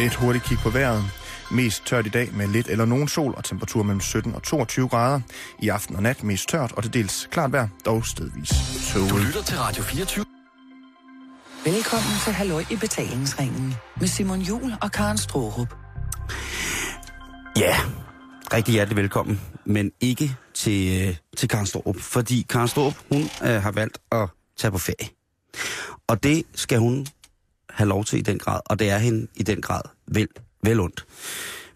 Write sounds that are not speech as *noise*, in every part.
Et hurtigt kig på vejret. Mest tørt i dag med lidt eller nogen sol og temperatur mellem 17 og 22 grader. I aften og nat mest tørt og det dels klart vejr, dog stedvis Du lytter til Radio 24. Velkommen til Halløj i betalingsringen med Simon Jul og Karen Strohrup. Ja, rigtig hjertelig velkommen, men ikke til, øh, til Karen Storup, fordi Karen Storup, hun øh, har valgt at tage på ferie. Og det skal hun have lov til i den grad, og det er hende i den grad vel, vel ondt.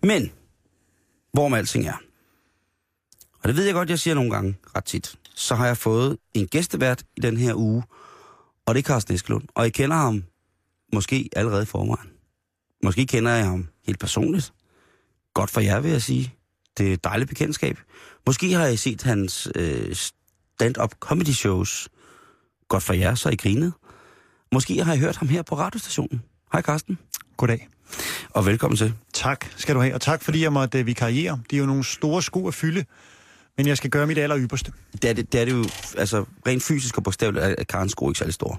Men, hvorom alting er, og det ved jeg godt, jeg siger nogle gange ret tit, så har jeg fået en gæstevært i den her uge, og det er Carsten Eskelund. Og jeg kender ham måske allerede i forvejen. Måske kender jeg ham helt personligt. Godt for jer, vil jeg sige. Det er et dejligt bekendtskab. Måske har I set hans øh, stand-up comedy shows. Godt for jer, så I grinet. Måske har jeg hørt ham her på radiostationen. Hej Carsten, Goddag. og velkommen til. Tak skal du have, og tak fordi jeg måtte øh, vikariere. Det er jo nogle store sko at fylde, men jeg skal gøre mit aller ypperste. Det er det, det, er det jo, altså rent fysisk og bogstaveligt er Karens sko ikke særlig store.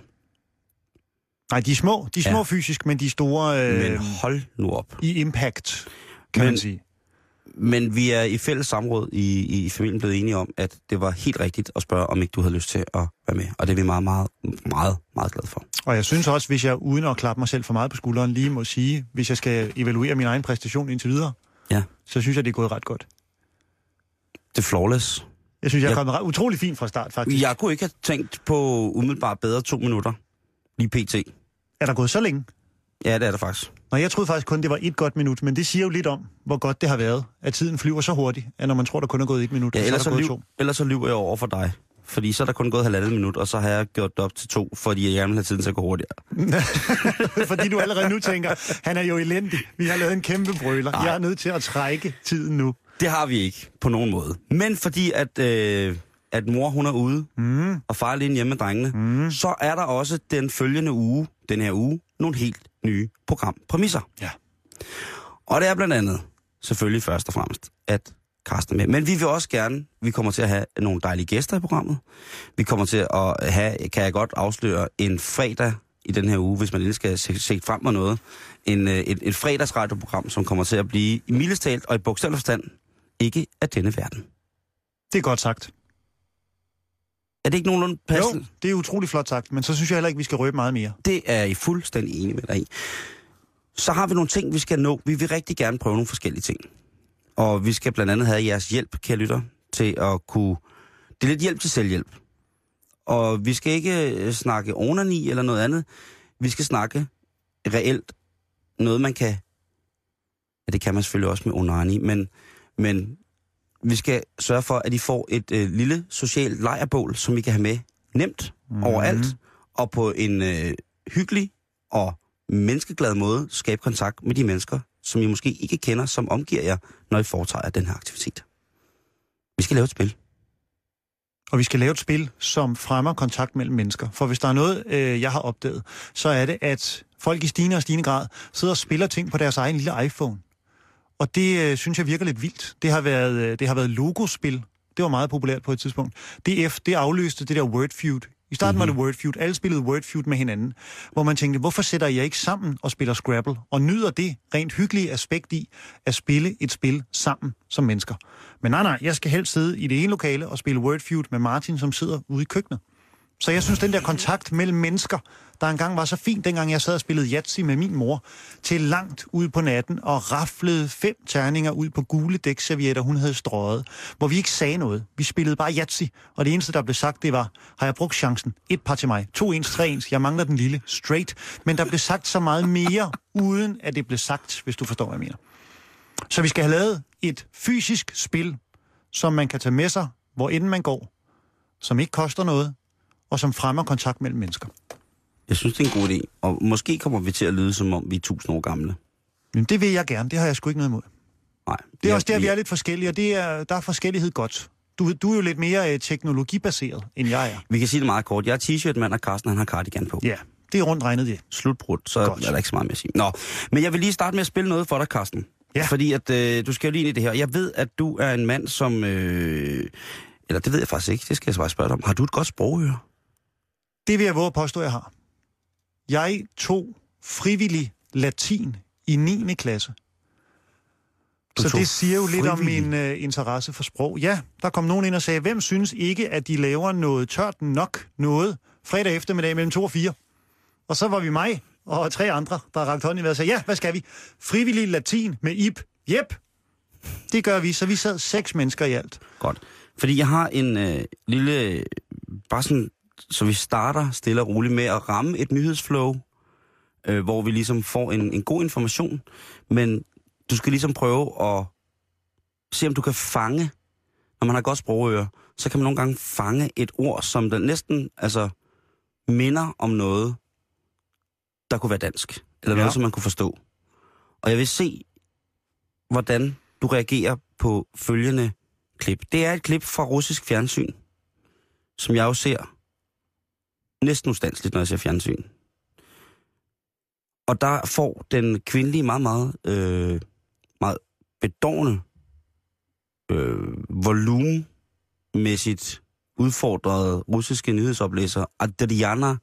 Nej, de er små. De er små ja. fysisk, men de er store øh, Men hold nu op. i impact, kan Men- man sige. Men vi er i fælles samråd i, i familien blevet enige om, at det var helt rigtigt at spørge, om ikke du havde lyst til at være med. Og det er vi meget, meget, meget, meget glade for. Og jeg synes også, hvis jeg uden at klappe mig selv for meget på skulderen, lige må sige, hvis jeg skal evaluere min egen præstation indtil videre, Ja. så synes jeg, det er gået ret godt. Det er flawless. Jeg synes, jeg er kommet ret, utrolig fint fra start, faktisk. Jeg kunne ikke have tænkt på umiddelbart bedre to minutter. Lige pt. Er der gået så længe? Ja, det er det faktisk. Nå, jeg troede faktisk kun, det var et godt minut, men det siger jo lidt om, hvor godt det har været, at tiden flyver så hurtigt, at når man tror, der kun er gået et minut, Ja, så er ellers, så gået lyv, to. ellers så lyver jeg over for dig. Fordi så er der kun gået halvandet minut, og så har jeg gjort det op til to, fordi jeg gerne vil have tiden til at gå hurtigere. *laughs* Fordi du allerede nu tænker, han er jo elendig. Vi har lavet en kæmpe brøler. Nej. Jeg er nødt til at trække tiden nu. Det har vi ikke på nogen måde. Men fordi at, øh, at mor hun er ude, Mm. og far er alene hjemme med drengene, mm. så er der også den følgende uge, den her uge, nogle helt nye programpræmisser. Ja. Og det er blandt andet, selvfølgelig først og fremmest, at Karsten med. Men vi vil også gerne, vi kommer til at have nogle dejlige gæster i programmet. Vi kommer til at have, kan jeg godt afsløre, en fredag i den her uge, hvis man endelig skal se, se frem med noget. En, øh, et, et fredagsradioprogram, som kommer til at blive i mildestalt og i bogstavelig forstand ikke af denne verden. Det er godt sagt. Er det ikke nogenlunde passende? Jo, det er utrolig flot sagt, men så synes jeg heller ikke, vi skal røbe meget mere. Det er jeg fuldstændig enig med dig i. Så har vi nogle ting, vi skal nå. Vi vil rigtig gerne prøve nogle forskellige ting. Og vi skal blandt andet have jeres hjælp, kære lytter, til at kunne... Det er lidt hjælp til selvhjælp. Og vi skal ikke øh, snakke onani eller noget andet. Vi skal snakke reelt noget, man kan... Ja, det kan man selvfølgelig også med onani, men, men vi skal sørge for, at I får et øh, lille socialt lejrbål, som I kan have med nemt mm. overalt, og på en øh, hyggelig og menneskeglad måde skabe kontakt med de mennesker, som I måske ikke kender, som omgiver jer, når I foretager den her aktivitet. Vi skal lave et spil. Og vi skal lave et spil, som fremmer kontakt mellem mennesker. For hvis der er noget, øh, jeg har opdaget, så er det, at folk i stigende og stigende grad sidder og spiller ting på deres egen lille iPhone. Og det øh, synes jeg virker lidt vildt. Det har været, øh, det har været logospil. Det var meget populært på et tidspunkt. DF, det afløste det der Wordfeud. I starten mm-hmm. var det Wordfeud. Alle spillede Wordfeud med hinanden. Hvor man tænkte, hvorfor sætter jeg ikke sammen og spiller Scrabble? Og nyder det rent hyggelige aspekt i at spille et spil sammen som mennesker. Men nej, nej, jeg skal helst sidde i det ene lokale og spille Wordfeud med Martin, som sidder ude i køkkenet. Så jeg synes, den der kontakt mellem mennesker, der engang var så fint, dengang jeg sad og spillede Yatzy med min mor, til langt ud på natten og raflede fem terninger ud på gule dækservietter, hun havde strøget, hvor vi ikke sagde noget. Vi spillede bare Yatzy, og det eneste, der blev sagt, det var, har jeg brugt chancen? Et par til mig. To ens, tre ens. Jeg mangler den lille. Straight. Men der blev sagt så meget mere, uden at det blev sagt, hvis du forstår, hvad jeg mener. Så vi skal have lavet et fysisk spil, som man kan tage med sig, hvor end man går, som ikke koster noget, og som fremmer kontakt mellem mennesker. Jeg synes, det er en god idé. Og måske kommer vi til at lyde, som om vi er tusind år gamle. Men det vil jeg gerne. Det har jeg sgu ikke noget imod. Nej. Det er Ja, også der, vi er lidt forskellige, og det er, der er forskellighed godt. Du, du er jo lidt mere øh, teknologibaseret, end jeg er. Vi kan sige det meget kort. Jeg er t-shirt-mand, og Carsten han har cardigan på. Ja, det er rundt regnet det. Slutbrudt, så Godt. er der ikke så meget mere at sige. Nå, men jeg vil lige starte med at spille noget for dig, Carsten. Ja. Fordi at øh, du skal jo lige ind i det her. Jeg ved, at du er en mand, som... Øh, eller det ved jeg faktisk ikke. Det skal jeg bare spørge dig om. Har du et godt sprogøre? Det vil jeg våge at påstå, jeg har. Jeg tog frivillig latin i 9. klasse. Du Så det siger jo lidt om frivillig. min uh, interesse for sprog. Ja, der kom nogen ind og sagde, hvem synes ikke, at de laver noget tørt nok noget fredag eftermiddag mellem 2 og 4? Og så var vi mig og tre andre, der rakte hånden i vejret og sagde, ja, hvad skal vi? Frivillig latin med ip. Jep, det gør vi. Så vi sad seks mennesker i alt. Godt. Fordi jeg har en øh, lille... Bare sådan, så vi starter stille og roligt med at ramme et nyhedsflow, øh, hvor vi ligesom får en, en god information, men du skal ligesom prøve at se, om du kan fange, når man har godt sprogøre, så kan man nogle gange fange et ord, som der næsten altså, minder om noget, der kunne være dansk, eller noget, Ja. som man kunne forstå. Og jeg vil se, hvordan du reagerer på følgende klip. Det er et klip fra russisk fjernsyn, som jeg jo ser næsten ustandsligt, når jeg ser fjernsyn. Og der får den kvindelige meget, meget, øh, meget bedårende øh, volumenmæssigt udfordrede russiske nyhedsoplæser Adriana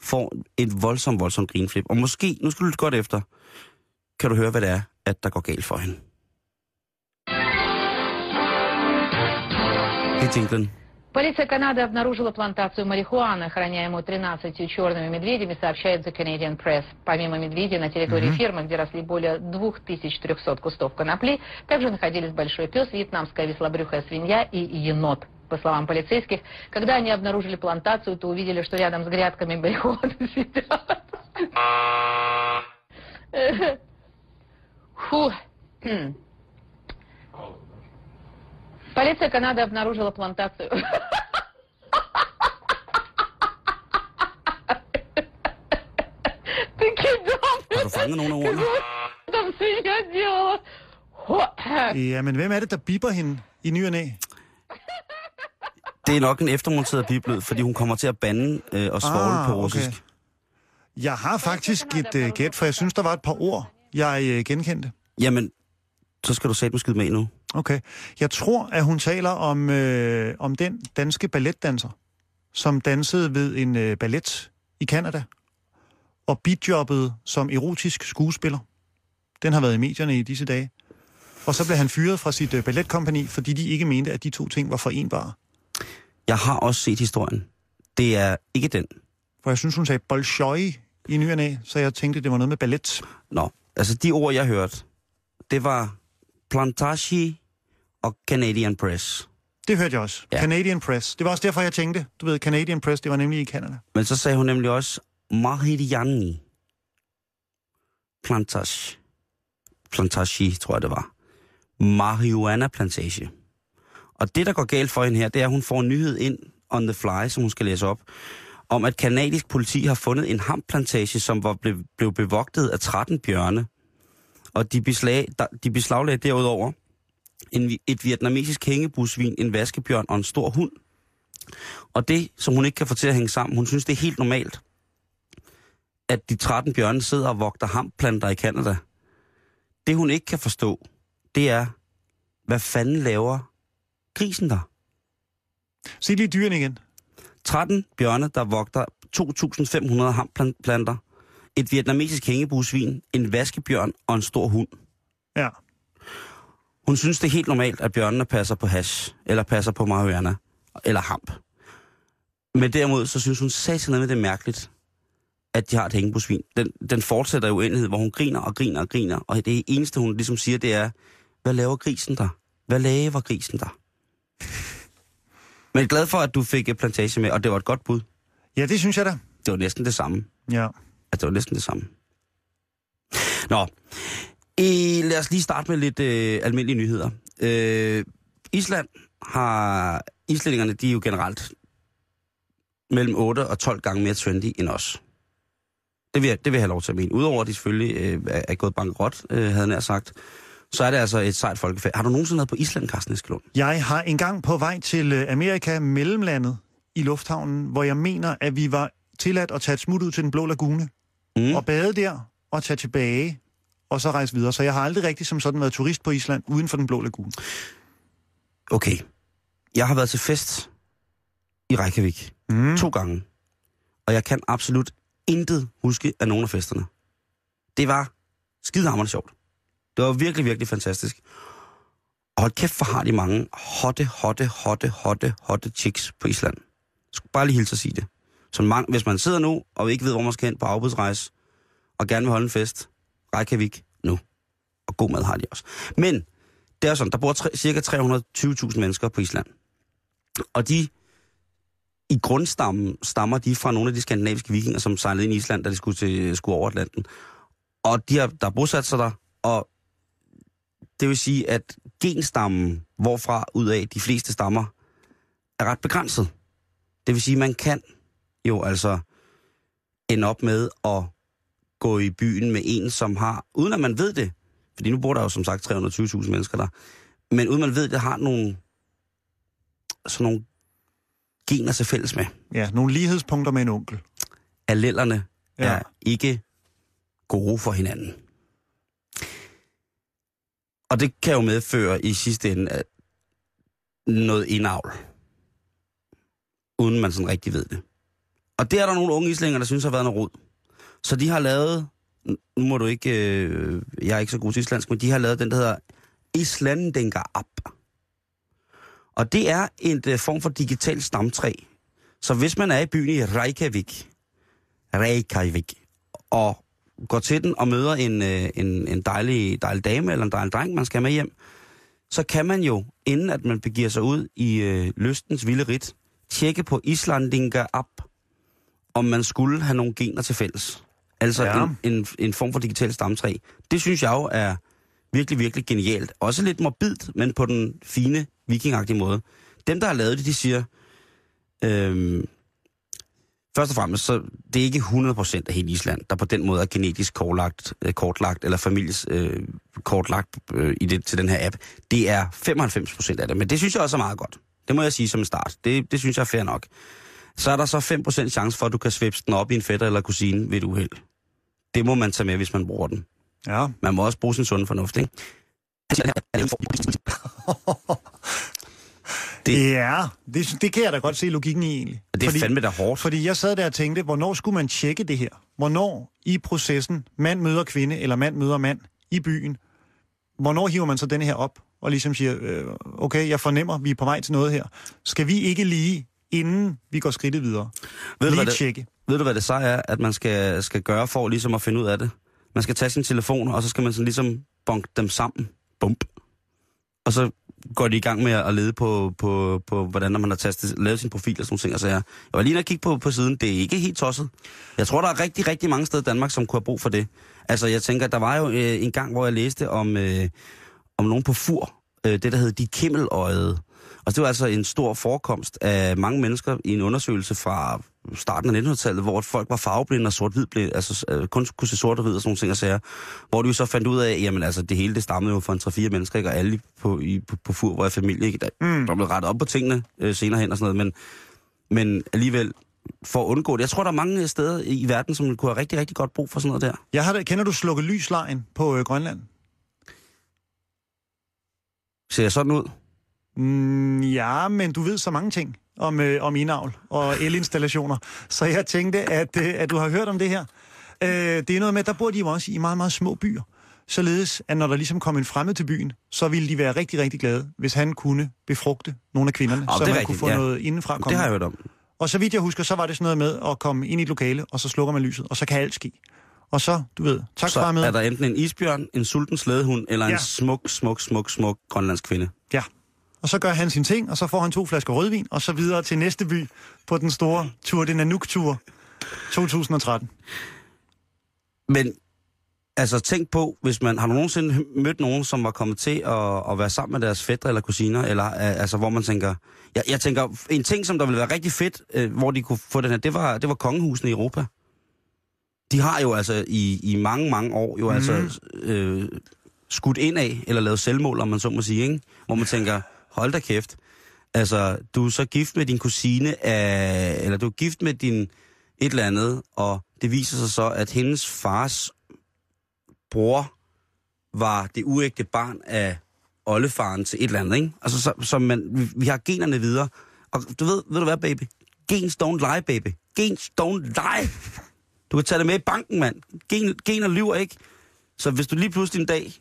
får et voldsomt, voldsomt grinflip. Og måske, nu skal du lytte godt efter, kan du høre, hvad det er, at der går galt for hende. Det er jinglen. Полиция Канады обнаружила плантацию марихуаны, охраняемую 13 черными медведями, сообщает The Canadian Press. Помимо медведей на территории фермы, где росли более 2300 кустов конопли, также находились большой пес, вьетнамская веслобрюхая свинья и енот. По словам полицейских, когда они обнаружили плантацию, то увидели, что рядом с грядками марихуаны сидят. *laughs* Фу. Полиция Канады обнаружила плантацию. Ты кидал, Har du fanget nogle af ordene? там свинья делала. Хо. Ja, men hvem er det, der biber hende i ny og næ? Det er nok en eftermonteret biblet, fordi hun kommer til at bande øh, og svogle Ah, på okay. russisk. Jeg har faktisk et uh, gæt, for jeg synes, der var et par ord, jeg uh, genkendte. Jamen, så skal du sætte skyde med nu. Okay. Jeg tror, at hun taler om, øh, om den danske balletdanser, som dansede ved en øh, ballet i Kanada og bidjobbede som erotisk skuespiller. Den har været i medierne i disse dage. Og så blev han fyret fra sit øh, balletkompani, fordi de ikke mente, at de to ting var forenbare. Jeg har også set historien. Det er ikke den. For jeg synes, hun sagde bolshoi i ny så jeg tænkte, det var noget med ballet. Nå, altså de ord, jeg hørte, det var plantage og Canadian Press. Det hørte jeg også. Ja. Canadian Press. Det var også derfor, jeg tænkte, du ved, Canadian Press, det var nemlig i Canada. Men så sagde hun nemlig også Mahiriani. Plantage. Plantage, tror jeg det var. Marihuana plantage. Og det, der går galt for hende her, det er, at hun får en nyhed ind on the fly, som hun skal læse op, om at kanadisk politi har fundet en hamplantage, som var blev, blev bevogtet af 13 bjørne. Og de, beslag, de beslaglagde derudover en, et vietnamesisk hængebusvin, en vaskebjørn og en stor hund. Og det, som hun ikke kan få til at hænge sammen, hun synes, det er helt normalt, at de 13 bjørne sidder og vogter hamplanter i Kanada. Det, hun ikke kan forstå, det er, hvad fanden laver grisen der? Sig lige dyrene igen. 13 bjørne, der vogter 2.500 hamplanter, et vietnamesisk hængebusvin, en vaskebjørn og en stor hund. Ja. Hun synes, det er helt normalt, at bjørnene passer på hash, eller passer på marihuana, eller hamp. Men derimod, så synes hun satan med det er mærkeligt, at de har et hængebusvin. Den, den fortsætter i uendelighed, hvor hun griner og griner og griner, og det eneste, hun ligesom siger, det er, hvad laver grisen der? Hvad laver grisen der? Men glad for, at du fik et plantage med, og det var et godt bud. Ja, det synes jeg da. Det var næsten det samme. Ja. Altså, det var næsten det samme. Nå, øh, lad os lige starte med lidt øh, almindelige nyheder. Øh, Island har... Islændingerne, de er jo generelt mellem 8 og 12 gange mere trendy end os. Det vil, jeg, det vil jeg have lov til at mene. Udover at de selvfølgelig øh, er, er gået bankerot, øh, havde jeg sagt, så er det altså et sejt folkefærd. Har du nogensinde været på Island, Carsten Eskelund? Jeg har engang på vej til øh, Amerika mellemlandet i lufthavnen, hvor jeg mener, at vi var tilladt at tage et smut ud til den blå lagune Mm. og bade der og tage tilbage og så rejse videre. Så jeg har aldrig rigtig som sådan været turist på Island uden for den blå lagune. Okay. Jeg har været til fest i Reykjavik. Mm. to gange. Og jeg kan absolut intet huske af nogen af festerne. Det var Skidehammerende sjovt. Det var virkelig, virkelig fantastisk. Og hold kæft, hvor har de mange hotte, hotte, hotte, hotte, hotte chicks på Island. Jeg skulle bare lige hilse at sige det. Så man, hvis man sidder nu og ikke ved, hvor man skal hen på afbudsrejse, og gerne vil holde en fest, Reykjavik nu. Og god mad har de også. Men det er sådan, der bor tre, cirka 320.000 mennesker på Island. Og de, i grundstammen, stammer de fra nogle af de skandinaviske vikinger, som sejlede ind i Island, da de skulle, til, skulle over Atlanten. Og de har, der er bosat sig der, og det vil sige, at genstammen, hvorfra ud af de fleste stammer, er ret begrænset. Det vil sige, at man kan jo altså ende op med at gå i byen med en, som har, uden at man ved det, fordi nu bor der jo som sagt 320.000 mennesker der, men uden man ved det, har nogle, sådan nogle gener til fælles med. Ja, nogle lighedspunkter med en onkel. Allellerne ja. Er ikke gode for hinanden. Og det kan jo medføre i sidste ende at noget indavl. Uden man sådan rigtig ved det. Og det er der nogle unge islænger, der synes har været noget rod. Så de har lavet, nu må du ikke, øh, jeg er ikke så god til islandsk, men de har lavet den, der hedder Islandinga App. Og det er en øh, form for digital stamtræ. Så hvis man er i byen i Reykjavik, Reykjavik, og går til den og møder en, øh, en, en dejlig, dejlig dame eller en dejlig dreng, man skal med hjem, så kan man jo, inden at man begiver sig ud i øh, lystens vilde rit, tjekke på Islandinger App, om man skulle have nogle gener til fælles. Altså Ja. en, en, en form for digital stamtræ. Det synes jeg jo er virkelig, virkelig genialt. Også lidt morbidt, men på den fine, vikingagtige måde. Dem, der har lavet det, de siger, øhm, først og fremmest, så det er ikke 100% af hele Island, der på den måde er genetisk kortlagt, øh, kortlagt eller families øh, kortlagt øh, i det, til den her app. Det er 95% af det, men det synes jeg også er meget godt. Det må jeg sige som en start. Det, det synes jeg er fair nok. Så er der så 5% chance for, at du kan svæbse den op i en fætter eller kusine ved et uheld. Det må man tage med, hvis man bruger den. Ja. Man må også bruge sin sunde fornuft, ikke? *laughs* Det- Ja, det, det kan jeg da godt se logikken i egentlig. Det er fordi, fandme da hårdt. Fordi jeg sad der og tænkte, hvornår skulle man tjekke det her? Hvornår i processen, mand møder kvinde, eller mand møder mand i byen, hvornår hiver man så den her op, og ligesom siger, øh, okay, jeg fornemmer, vi er på vej til noget her. Skal vi ikke lige, inden vi går skridtet videre, Ved du, lige hvad det, tjekke? ved du, hvad det så er, at man skal, skal gøre for ligesom at finde ud af det? Man skal tage sin telefon, og så skal man sådan ligesom bonke dem sammen. Bump. Og så går de i gang med at lede på, på, på hvordan man har tastet, lavet sin profil og sådan nogle ting. Og så jeg, jeg var lige og kigge på, på siden. Det er ikke helt tosset. Jeg tror, der er rigtig, rigtig mange steder i Danmark, som kunne have brug for det. Altså, jeg tænker, der var jo øh, en gang, hvor jeg læste om, øh, om nogen på fur. Øh, det, der hed de kimmeløjede. Og det var altså en stor forekomst af mange mennesker i en undersøgelse fra starten af 1900-tallet, hvor folk var farveblinde og sort-hvid, blev, altså øh, kun kunne se sort og hvid og sådan nogle ting og sager. Hvor de så fandt ud af, jamen altså det hele det stammede jo fra en 3-4 mennesker, ikke? og alle på, i, på, på fur var i familie, ikke? Der, mm. der blev rettet op på tingene øh, senere hen og sådan noget, men, men alligevel for at undgå det. Jeg tror, der er mange steder i verden, som kunne have rigtig, rigtig godt brug for sådan noget der. Jeg har, da- kender du slukke lyslejen på øh, Grønland? Ser jeg sådan ud? Mm, ja, men du ved så mange ting om, øh, om indavl og elinstallationer, så jeg tænkte, at, øh, at du har hørt om det her. Øh, det er noget med, at der bor de jo også i meget, meget små byer. Således, at når der ligesom kom en fremmed til byen, så ville de være rigtig, rigtig glade, hvis han kunne befrugte nogle af kvinderne, Åh, så man rigtigt, kunne få ja. noget indenfra Det har jeg hørt om. Og så vidt jeg husker, så var det sådan noget med at komme ind i et lokale, og så slukker man lyset, og så kan alt ske. Og så, du ved, tak Så far med. er der enten en isbjørn, en sulten slædehund, eller en Ja. smuk, smuk, smuk, smuk grønlandsk kvinde. Ja. Og så gør han sin ting, og så får han to flasker rødvin, og så videre til næste by på den store Tour de Nanook-tur 2013. Men altså tænk på, hvis man har du nogensinde mødt nogen, som var kommet til at, at være sammen med deres fætter eller kusiner, eller altså hvor man tænker, jeg, jeg tænker, en ting, som der ville være rigtig fedt, øh, hvor de kunne få den her, det var, det var kongehusene i Europa. De har jo altså i, i mange, mange år jo mm. altså øh, skudt ind af, eller lavet selvmål, om man så må sige, ikke? hvor man tænker, hold da kæft, altså du er så gift med din kusine, af, eller du er gift med din et eller andet, og det viser sig så, at hendes fars bror var det uægte barn af oldefaren til et eller andet, ikke? Altså, så, så man, vi, vi har generne videre. Og du ved, ved du hvad, baby? Gens don't lie, baby. Gens don't lie. Du kan tage det med i banken, mand. Gen, gener lyver ikke. Så hvis du lige pludselig en dag...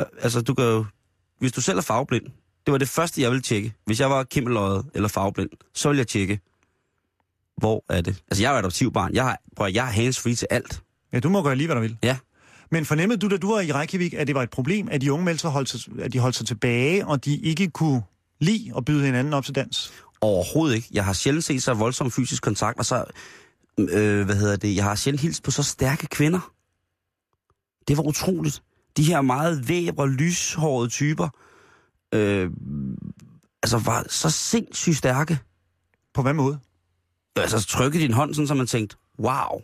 Øh, altså, du kan jo... Hvis du selv er farveblind, det var det første, jeg ville tjekke. Hvis jeg var kimmeløjet eller farveblind, så ville jeg tjekke, hvor er det? Altså, jeg er adoptivbarn. Jeg har, prøv, jeg har hands-free til alt. Ja, du må gøre lige, hvad du vil. Ja. Men fornemmede du, da du var i Reykjavik, at det var et problem, at de unge mennesker holdt sig, at de holdt sig tilbage, og de ikke kunne lide at byde hinanden op til dans? Overhovedet ikke. Jeg har sjældent set så voldsom fysisk kontakt, og så, øh, hvad hedder det, jeg har sjældent hilst på så stærke kvinder. Det var utroligt. De her meget væbre, lyshårede typer, øh, altså var så sindssygt stærke. På hvad måde? Altså trykke din hånd, sådan, så man tænkte, wow,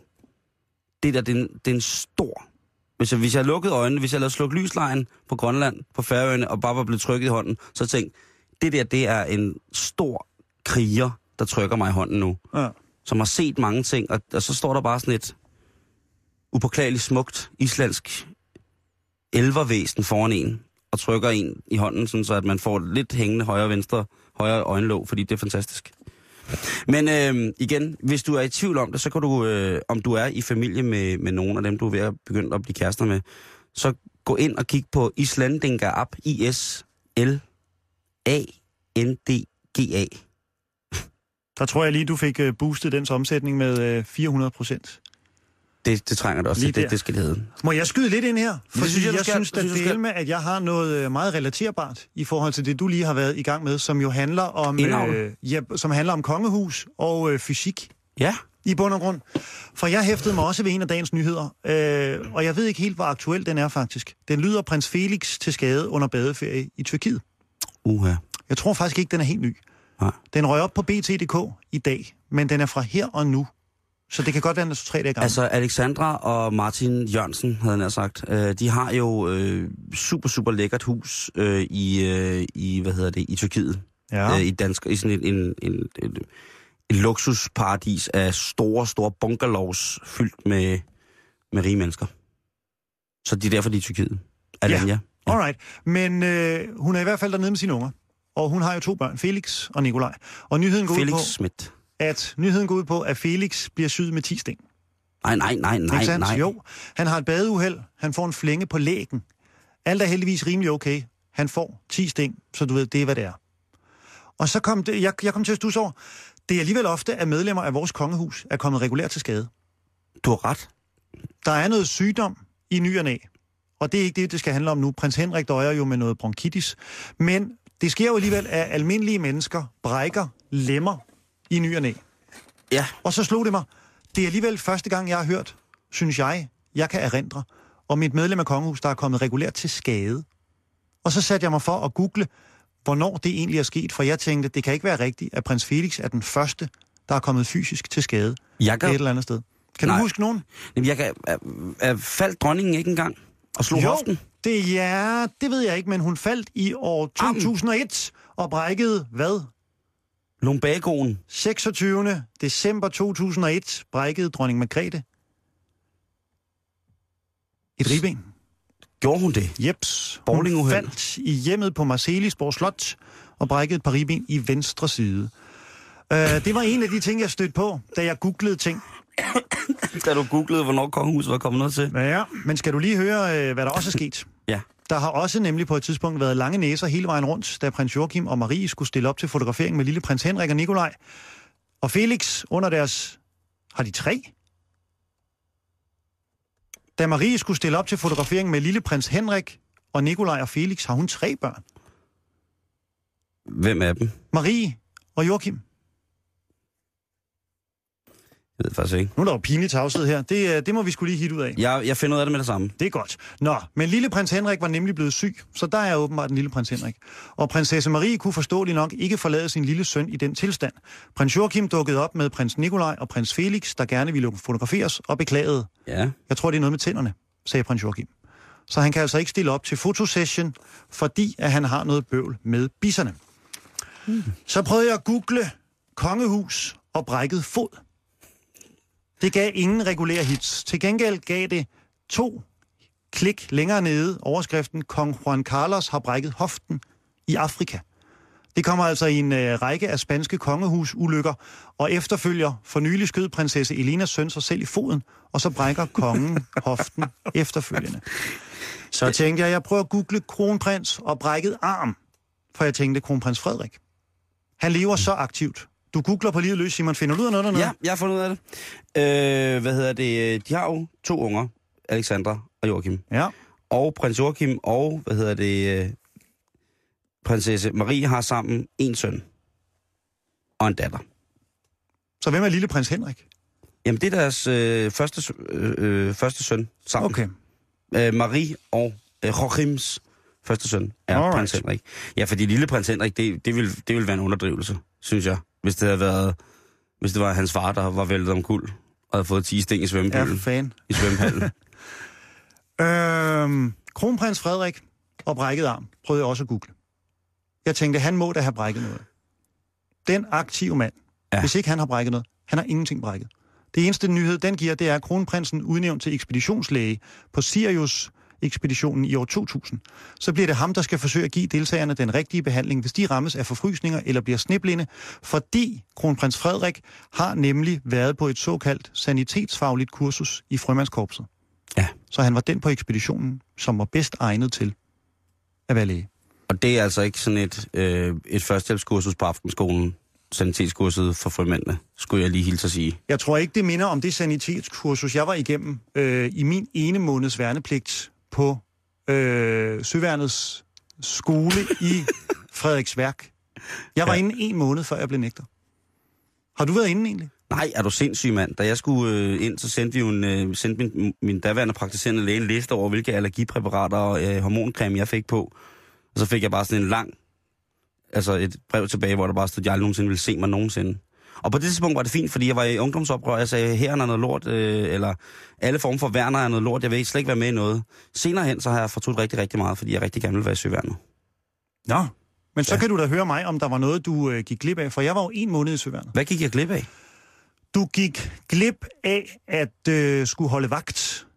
det der, det er en, det er en stor... Hvis jeg, hvis jeg lukkede øjnene, hvis jeg lavede sluk lyslejen på Grønland, på Færøerne, og bare var blevet trykket i hånden, så tænkte det der, det er en stor kriger, der trykker mig i hånden nu. Ja. Som har set mange ting, og, og så står der bare sådan et upåklageligt smukt islandsk elvervæsen foran en, og trykker en i hånden, sådan så at man får lidt hængende højre og venstre, højre øjenlåg, fordi det er fantastisk. Men øh, igen, hvis du er i tvivl om det, så kan du, øh, om du er i familie med, med nogen af dem, du er ved at begynde at blive kærester med, så gå ind og kig på Islandinga app, I-S-L-A-N-D-G-A. Der tror jeg lige, du fik øh, boostet dens omsætning med øh, 400 procent. Det, det trænger det også til. Det, det skal det hedde. Må jeg skyde lidt ind her? Fordi synes jeg, jeg skal. synes, Det dele skal. med, at jeg har noget øh, meget relaterbart i forhold til det, du lige har været i gang med, som jo handler om, Indavl. øh, ja, som handler om kongehus og øh, fysik. Ja. i bund og grund. For jeg hæftede mig også ved en af dagens nyheder, øh, og jeg ved ikke helt, hvor aktuel den er faktisk. Den lyder prins Felix til skade under badeferie i Tyrkiet. Uha. Jeg tror faktisk ikke, den er helt ny. Nej. Den røg op på BT.dk i dag, men den er fra her og nu. Så det kan godt være, er to-tre dage gammel. Altså, Alexandra og Martin Jørgensen, havde jeg sagt, øh, de har jo øh, super, super lækkert hus øh, i, øh, i, hvad hedder det, i Tyrkiet. ja. øh, i dansk, i sådan en, en, en, en, en luksusparadis af store, store bungalows fyldt med, med rige mennesker. Så de er derfor, de er i Tyrkiet. Alanya. Ja. Alright. Men øh, hun er i hvert fald dernede med sine unger. Og hun har jo to børn, Felix og Nikolaj. Og nyheden går, Felix ud på, Schmidt. At, nyheden går ud på, at Felix bliver syet med 10 sten. Nej, nej, nej, nej, Ikke nej. Jo, han har et badeuheld. Han får en flænge på lægen. Alt er heldigvis rimelig okay. Han får 10 sting, så du ved, det er, hvad det er. Og så kom det, jeg, jeg kom til at stusse over, det er alligevel ofte, at medlemmer af vores kongehus er kommet regulært til skade. Du har ret. Der er noget sygdom i ny og næ, og det er ikke det, det skal handle om nu. Prins Henrik døjer jo med noget bronkitis, men det sker jo alligevel, at almindelige mennesker brækker lemmer i ny og næ. Ja, Og så slog det mig, det er alligevel første gang, jeg har hørt, synes jeg, jeg kan erindre, om et medlem af kongehus, der er kommet regulært til skade. Og så satte jeg mig for at google, hvornår det egentlig er sket, for jeg tænkte, det kan ikke være rigtigt, at prins Felix er den første, der er kommet fysisk til skade jeg et kan... eller andet sted. Kan Nej. du huske nogen? Jamen, jeg kan... Er, faldt dronningen ikke engang og slog hoften? det, ja, det ved jeg ikke, men hun faldt i år 2001 og brækkede, hvad? Lumbagoen. 26. december 2001 brækkede dronning Margrethe et ribben. Gjorde hun det? Jeps. Hun faldt i hjemmet på Marcelisborg Slot og brækkede et par ribben i venstre side. Uh, det var en af de ting, jeg stødte på, da jeg googlede ting. *coughs* Da du googlede, hvornår kongehuset var kommet til. Ja, men skal du lige høre, uh, hvad der også er sket? Der har også nemlig på et tidspunkt været lange næser hele vejen rundt, da prins Joachim og Marie skulle stille op til fotografering med lille prins Henrik og Nikolaj. Og Felix under deres... Har de tre? Da Marie skulle stille op til fotografering med lille prins Henrik og Nikolaj og Felix, har hun tre børn. Hvem af dem? Marie og Joachim. Jeg ved faktisk ikke. Nu er der jo pinligt tavshed her. Det, øh, det må vi skulle lige hit ud af. Jeg, jeg finder ud af det med det samme. Det er godt. Nå, men lille prins Henrik var nemlig blevet syg, så der er åbenbart en lille prins Henrik. Og prinsesse Marie kunne forståeligt nok ikke forlade sin lille søn i den tilstand. Prins Joachim dukkede op med prins Nikolaj og prins Felix, der gerne ville fotograferes, og beklagede. Ja. Jeg tror, det er noget med tænderne, sagde prins Joachim. Så han kan altså ikke stille op til fotosession, fordi at han har noget bøvl med bisserne. Hmm. Så prøvede jeg at google kongehus og brækket fod. Det gav ingen regulære hits. Til gengæld gav det to klik længere nede overskriften Kong Juan Carlos har brækket hoften i Afrika. Det kommer altså i en øh, række af spanske kongehusulykker, og efterfølger for nylig skød prinsesse Elenas søn sig selv i foden, og så brækker kongen *laughs* hoften efterfølgende. Så tænkte jeg, jeg prøver at google kronprins og brækket arm, for jeg tænkte kronprins Frederik. Han lever så aktivt. Du googler på livet løs, Simon. Finder du ud af noget dernede? Ja, jeg har fundet ud af det. Øh, hvad hedder det? De har jo to unger, Alexandra og Joachim. Ja. Og prins Joachim og, hvad hedder det, øh, prinsesse Marie har sammen en søn og en datter. Så hvem er lille prins Henrik? Jamen, det er deres øh, første, øh, øh, første søn sammen. Okay. Øh, Marie og øh, Joachims første søn er Alright. prins Henrik. Ja, fordi lille prins Henrik, det, det, vil, det vil være en underdrivelse, synes jeg. Hvis det havde været, hvis det var hans far, der var væltet om kul og havde fået 10 sting i Ja, svømmepølen, for fan. i svømmehallen. *laughs* Øhm, kronprins Frederik og brækket arm prøvede jeg også at google. Jeg tænkte, han må da have brækket noget. Den aktive mand, Ja. ja. hvis ikke han har brækket noget, han har ingenting brækket. Det eneste nyhed, den giver, det er, at kronprinsen udnævnt til ekspeditionslæge på Sirius ekspeditionen i år 2000. Så bliver det ham, der skal forsøge at give deltagerne den rigtige behandling, hvis de rammes af forfrysninger eller bliver sniblinde, fordi kronprins Frederik har nemlig været på et såkaldt sanitetsfagligt kursus i frømandskorpset. Ja. Så han var den på ekspeditionen, som var bedst egnet til at være læge. Og det er altså ikke sådan et, øh, et førstehjælpskursus på aftenskolen, sanitetskurset for frømændene, skulle jeg lige hilse at sige. Jeg tror ikke, det minder om det sanitetskursus, jeg var igennem øh, i min ene måneds værnepligt på øh, Søværnets skole i *laughs* Frederiksværk. Jeg var Ja. inde en måned, før jeg blev nægter. Har du været inde egentlig? Nej, er du sindssyg, mand? Da jeg skulle øh, ind, så sendte vi jo en, øh, sendte min, min daværende praktiserende læge en liste over, hvilke allergipræparater og øh, hormoncreme jeg fik på. Og så fik jeg bare sådan en lang, altså et brev tilbage, hvor der bare stod, at jeg aldrig nogensinde ville se mig nogensinde. Og på det tidspunkt var det fint, fordi jeg var i ungdomsoprør, jeg sagde, her er noget lort, øh, eller alle former for værner er noget lort, jeg vil slet ikke være med i noget. Senere hen, så har jeg fortrudt rigtig, rigtig meget, fordi jeg rigtig gerne vil være i søværnet. Nå. Men så Ja. ja. kan du da høre mig, om der var noget, du øh, gik glip af, for jeg var jo en måned i Søværnet. Hvad gik jeg glip af? Du gik glip af at øh, skulle holde vagt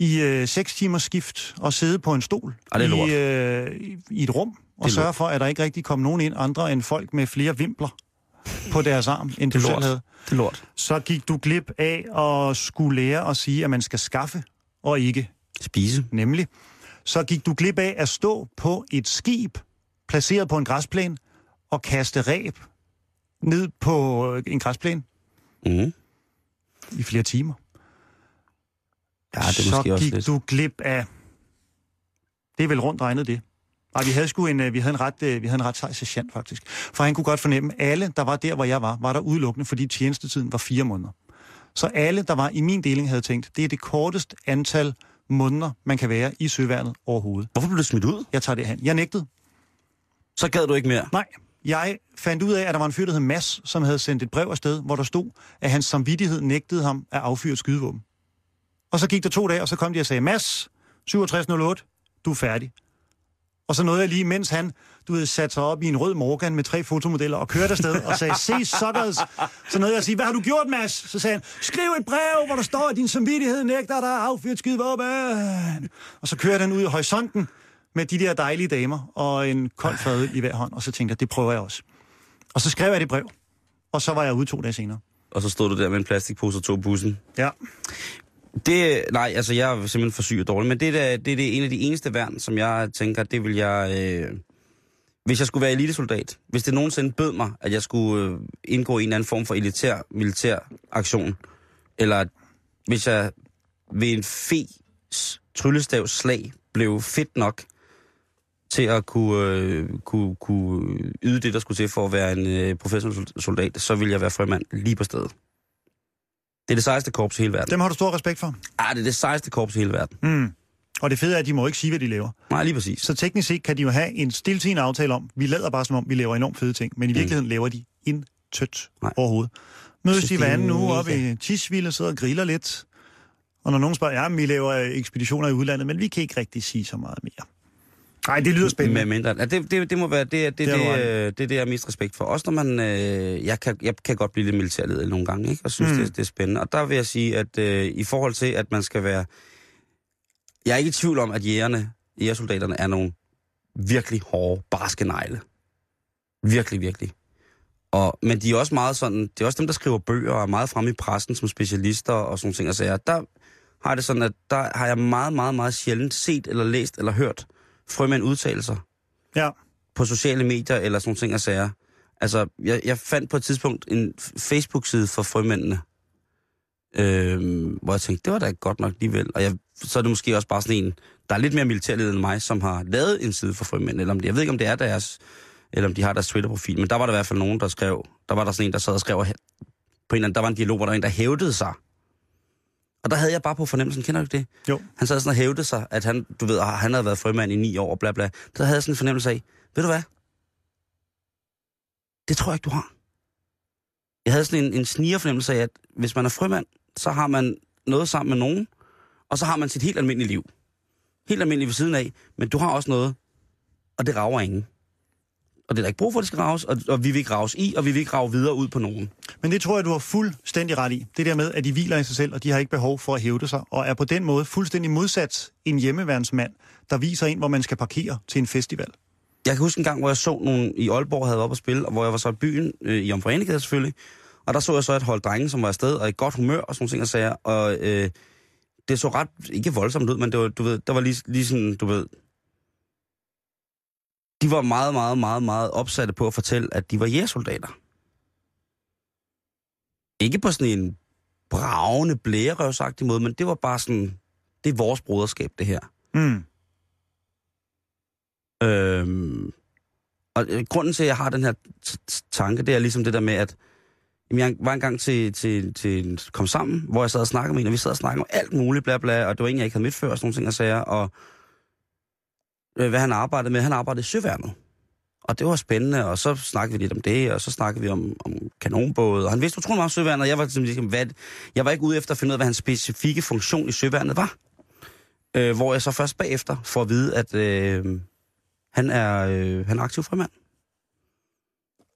i øh, seks timers skift og sidde på en stol Ah, det er lort. i, øh, i- i et rum og sørge for, at der ikke rigtig kom nogen ind andre end folk med flere vimpler på deres arm, end du selv lort. havde. Det er lort. Så gik du glip af at skulle lære at sige, at man skal skaffe og ikke Spise. nemlig. Så gik du glip af at stå på et skib, placeret på en græsplæne, og kaste ræb ned på en græsplæne Mm. i flere timer. Ja, det er så måske også gik lidt. du glip af... Det er vel rundt regnet det. Nej, vi havde sgu en, øh, vi havde en ret, øh, vi havde en ret sej sergeant faktisk. For han kunne godt fornemme, at alle, der var der, hvor jeg var, var der udelukkende, fordi tjenestetiden var fire måneder. Så alle, der var i min deling, havde tænkt, det er det korteste antal måneder, man kan være i søværnet overhovedet. Hvorfor blev du smidt ud? Jeg tager det hen. Jeg nægtede. Så gad du ikke mere. Nej, jeg fandt ud af, at der var en fyr, der hed Mads, som havde sendt et brev afsted, hvor der stod, at hans samvittighed nægtede ham at affyre et skydevåben. Og så gik der to dage, og så kom de og sagde, Mads, 6708, du er færdig. Og så nåede jeg lige, mens han, du ved, satte sig op i en rød Morgan med tre fotomodeller og kørte afsted og sagde, se suckers. Så nåede jeg at sige, hvad har du gjort, Mads? Så sagde han, skriv et brev, hvor der står, at din samvittighed nægter dig at affyre et skydevåben. Og så kørte han ud i horisonten med de der dejlige damer og en kold fadøl i hver hånd, og så tænkte jeg, det prøver jeg også. Og så skrev jeg det brev, og så var jeg ude to dage senere. Og så stod du der med en plastikpose og tog bussen. Ja. Det, nej, altså jeg er simpelthen for syg og dårlig, men det er, det, det er en af de eneste værn, som jeg tænker, det vil jeg... Øh, hvis jeg skulle være elitesoldat, hvis det nogensinde bød mig, at jeg skulle øh, indgå i en eller anden form for elitær, militær aktion, eller hvis jeg ved en fes tryllestavs slag blev fedt nok til at kunne, øh, kunne, kunne yde det, der skulle til for at være en øh, professionel soldat, så vil jeg være frømand lige på stedet. Det er det sejeste korps i hele verden. Dem har du stor respekt for. Ah, det er det sejeste korps i hele verden. Mm. Og det fede er, at de må ikke sige, hvad de laver. Nej, lige præcis. Så teknisk set kan de jo have en stiltigende aftale om, vi lader bare som om, vi laver enormt fede ting, men i virkeligheden laver de intet overhovedet. Mødes det hver er anden uge op mega- i Tisvilde, sidder og griller lidt. Og når nogen spørger, ja, vi laver ekspeditioner i udlandet, men vi kan ikke rigtig sige så meget mere. Nej, det lyder spændende. Med mindre. Ja, det, det, det må være det, det, Det det, øh, det, er det, jeg har mest respekt for. Også når man... Øh, jeg, kan, jeg kan godt blive lidt militærleder nogle gange, ikke? Og synes, Mm. det, det er spændende. Og der vil jeg sige, at øh, i forhold til, at man skal være... Jeg er ikke i tvivl om, at jægerne, jægersoldaterne, er nogle virkelig hårde, barske negle. Virkelig, virkelig. Og, men de er også meget sådan, det er også dem, der skriver bøger og er meget fremme i pressen som specialister og sådan ting og sager. Der har det sådan, at der har jeg meget, meget, meget sjældent set eller læst eller hørt frømænd udtalelser Ja. på sociale medier eller sådan ting og sager. Altså, jeg, jeg fandt på et tidspunkt en Facebook-side for frømændene, øhm, hvor jeg tænkte, det var da godt nok alligevel. Og jeg, så er det måske også bare sådan en, der er lidt mere militærledet end mig, som har lavet en side for frømænd. Eller om det, jeg ved ikke, om det er deres, eller om de har deres Twitter-profil, men der var der i hvert fald nogen, der skrev, der var der sådan en, der sad og skrev, og på en eller anden, der var en dialog, hvor der var en, der hævdede sig. Og der havde jeg bare på fornemmelsen, kender du det? Jo. Han sad sådan og hævdede sig, at han, du ved, han havde været frømand i ni år og bla bla. Der havde jeg sådan en fornemmelse af, ved du hvad? Det tror jeg ikke, du har. Jeg havde sådan en, en sniger fornemmelse af, at hvis man er frømand, så har man noget sammen med nogen, og så har man sit helt almindelige liv. Helt almindeligt ved siden af, men du har også noget, og det rager ingen. Og det er der ikke brug for, at det skal rages, og, og vi vil ikke rages i, og vi vil ikke rage videre ud på nogen. Men det tror jeg, du har fuldstændig ret i. Det der med, at de hviler i sig selv, og de har ikke behov for at hævde sig, og er på den måde fuldstændig modsat en hjemmeværnsmand, der viser en, hvor man skal parkere til en festival. Jeg kan huske en gang, hvor jeg så nogen i Aalborg havde været oppe at spille, og hvor jeg var så i byen, øh, i Omforenighed selvfølgelig, og der så jeg så et hold drenge, som var afsted, og i godt humør og sådan nogle ting og sager, og øh, det så ret, ikke voldsomt ud, men det var, du ved, der var lige, lige sådan, du ved, de var meget, meget, meget, meget opsatte på at fortælle, at de var jægersoldater. Ikke på sådan en bravende, blærerøvsagtig måde, men det var bare sådan, det er vores broderskab, det her. Mm. Øhm, og øh, grunden til, at jeg har den her tanke, det er ligesom det der med, at jamen, jeg var engang til, til, til kom sammen, hvor jeg sad og snakkede med en, og vi sad og snakkede om alt muligt, bla bla, og det var en, jeg ikke havde mødt før, og sådan nogle ting og sager, og øh, hvad han arbejdede med. Han arbejdede i søværnet. Og det var spændende, og så snakkede vi lidt om det, og så snakkede vi om, om kanonbåde, og han vidste utrolig meget om søværnet, og jeg var, ligesom, hvad, jeg var ikke ude efter at finde ud af, hvad hans specifikke funktion i søværnet var. Øh, hvor jeg så først bagefter får at vide, at øh, han, er, øh, han er aktiv fremand.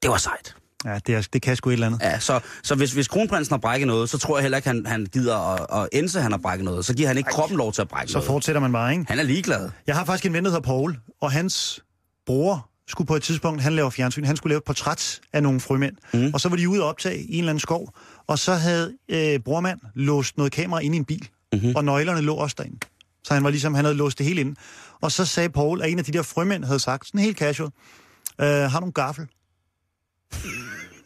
Det var sejt. Ja, det, er, det kan sgu et eller andet. Ja, så, så hvis, hvis kronprinsen har brækket noget, så tror jeg heller ikke, han, han gider at, at ense, at han har brækket noget. Så giver han ikke kroppen lov til at brække Så noget. fortsætter man bare, ikke? Han er ligeglad. Jeg har faktisk en ven, der hedder Paul, og hans bror skulle på et tidspunkt, han laver fjernsyn, han skulle lave et portræt af nogle frømænd. Mm. Og så var de ude og optage i en eller anden skov, og så havde øh, brormand låst noget kamera ind i en bil, mm-hmm. og nøglerne lå også derinde. Så han var ligesom, han havde låst det hele ind. Og så sagde Paul, at en af de der frømænd havde sagt, sådan helt casual, øh, har du en gaffel?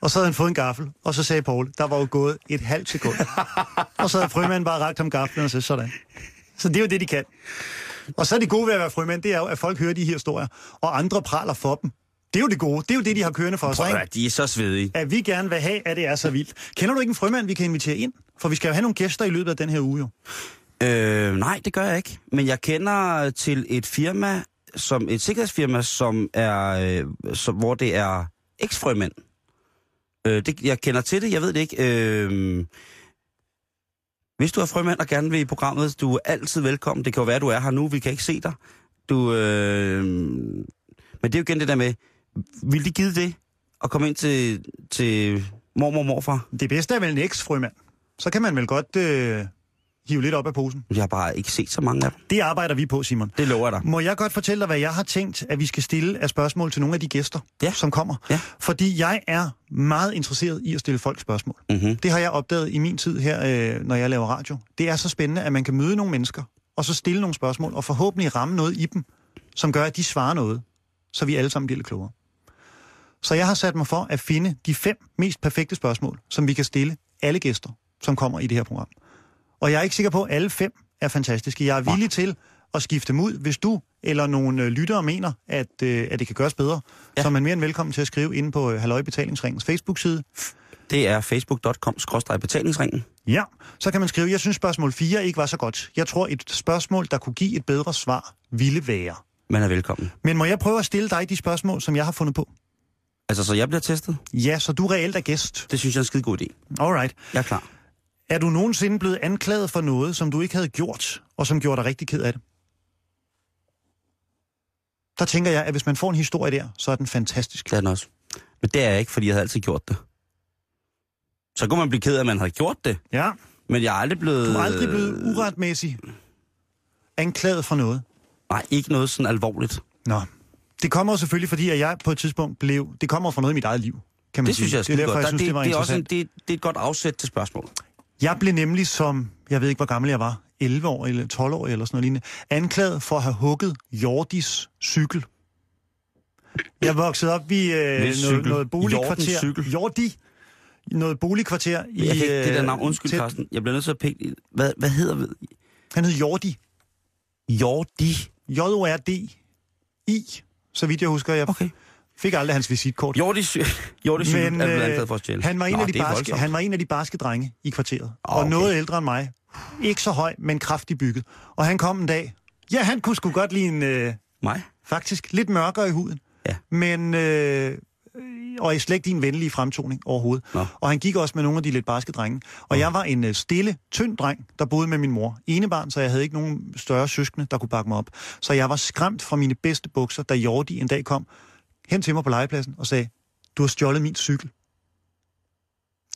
Og så havde han fået en gaffel, og så sagde Paul, der var jo gået et halvt sekund. og så havde frømanden bare rakt ham gaflen og så sådan. Så det er jo det, de kan. Og så er det gode ved at være frømand, det er jo, at folk hører de her historier, og andre praler for dem. Det er jo det gode. Det er jo det, de har kørende for os, Prøv at de er så svedige. At vi gerne vil have, at det er så vildt. Kender du ikke en frømand, vi kan invitere ind? For vi skal jo have nogle gæster i løbet af den her uge, jo. Øh, nej, det gør jeg ikke. Men jeg kender til et firma, som et sikkerhedsfirma, som er, øh, som, hvor det er eksfrømænd. Øh, det, jeg kender til det, jeg ved det ikke. Øh, hvis du er frømand og gerne vil i programmet, du er altid velkommen. Det kan jo være, du er her nu, vi kan ikke se dig. Du, øh, men det er jo igen det der med, vil de give det at komme ind til, til mormor og morfar? Det bedste er vel en eksfrømand. Så kan man vel godt øh, hive lidt op af posen. Jeg har bare ikke set så mange af dem. Det arbejder vi på, Simon. Det lover jeg dig. Må jeg godt fortælle dig, hvad jeg har tænkt, at vi skal stille af spørgsmål til nogle af de gæster, Ja. som kommer? Ja. Fordi jeg er meget interesseret i at stille folk spørgsmål. Mm-hmm. Det har jeg opdaget i min tid her, øh, når jeg laver radio. Det er så spændende, at man kan møde nogle mennesker, og så stille nogle spørgsmål, og forhåbentlig ramme noget i dem, som gør, at de svarer noget, så vi alle sammen bliver lidt klogere. Så jeg har sat mig for at finde de fem mest perfekte spørgsmål, som vi kan stille alle gæster, som kommer i det her program. Og jeg er ikke sikker på, at alle fem er fantastiske. Jeg er villig til at skifte dem ud, hvis du eller nogle øh, lyttere mener, at, øh, at det kan gøres bedre. Ja. Så er man mere end velkommen til at skrive inde på øh, Halløj Betalingsringens Facebook-side. Det er facebook.com-betalingsringen. Ja, så kan man skrive, jeg synes spørgsmål 4 ikke var så godt. Jeg tror, et spørgsmål, der kunne give et bedre svar, ville være. Man er velkommen. Men må jeg prøve at stille dig de spørgsmål, som jeg har fundet på? Altså, så jeg bliver testet? Ja, så du reelt er gæst. Det synes jeg er en skide god idé. Alright. Jeg er klar. Er du nogensinde blevet anklaget for noget, som du ikke havde gjort, og som gjorde dig rigtig ked af det? Der tænker jeg, at hvis man får en historie der, så er den fantastisk. Det er den også. Men det er jeg ikke, fordi jeg havde altid gjort det. Så kunne man blive ked af, at man havde gjort det. Ja, Men jeg er aldrig blevet... du er aldrig blevet uretmæssigt anklaget for noget. Nej, ikke noget sådan alvorligt. Nå, Det kommer selvfølgelig, fordi at jeg på et tidspunkt blev... Det kommer fra noget i mit eget liv, kan man Det sige. synes jeg er skide derfor, godt. jeg synes, det, det, var det, er også en, interessant. det, det er et godt afsæt til spørgsmål. Jeg blev nemlig som, jeg ved ikke, hvor gammel jeg var, 11 år eller 12 år eller sådan noget lignende, anklaget for at have hugget Jordis cykel. Jeg voksede op i øh, noget, noget boligkvarter. Cykel? Jordi. Noget boligkvarter i... Jeg kan ikke, det der øh, navn, undskyld tæt- Carsten, jeg bliver nødt til at pække. Hvad, hvad hedder Han hed Jordi. Jordi? J-O-R-D-I. Så vidt jeg husker, jeg Okay. Fik aldrig hans visitkort. Jordi, sy- *laughs* Jordi cykel Men øh, anklaget for at han, var en Nå, af de det barske, voldsomt. han var en af de barske drenge i kvarteret. Og okay. noget ældre end mig. Ikke så høj, men kraftigt bygget. Og han kom en dag. Ja, han kunne sgu godt lide en... Øh, Mig? faktisk lidt mørkere i huden. Ja. Men... Øh, og i slet ikke din venlige fremtoning overhovedet. Nå. Og han gik også med nogle af de lidt barske drenge. Og jeg var en øh, stille, tynd dreng, der boede med min mor. Ene barn, så jeg havde ikke nogen større søskende, der kunne bakke mig op. Så jeg var skræmt fra mine bedste bukser, da Jordi en dag kom hen til mig på legepladsen og sagde, du har stjålet min cykel.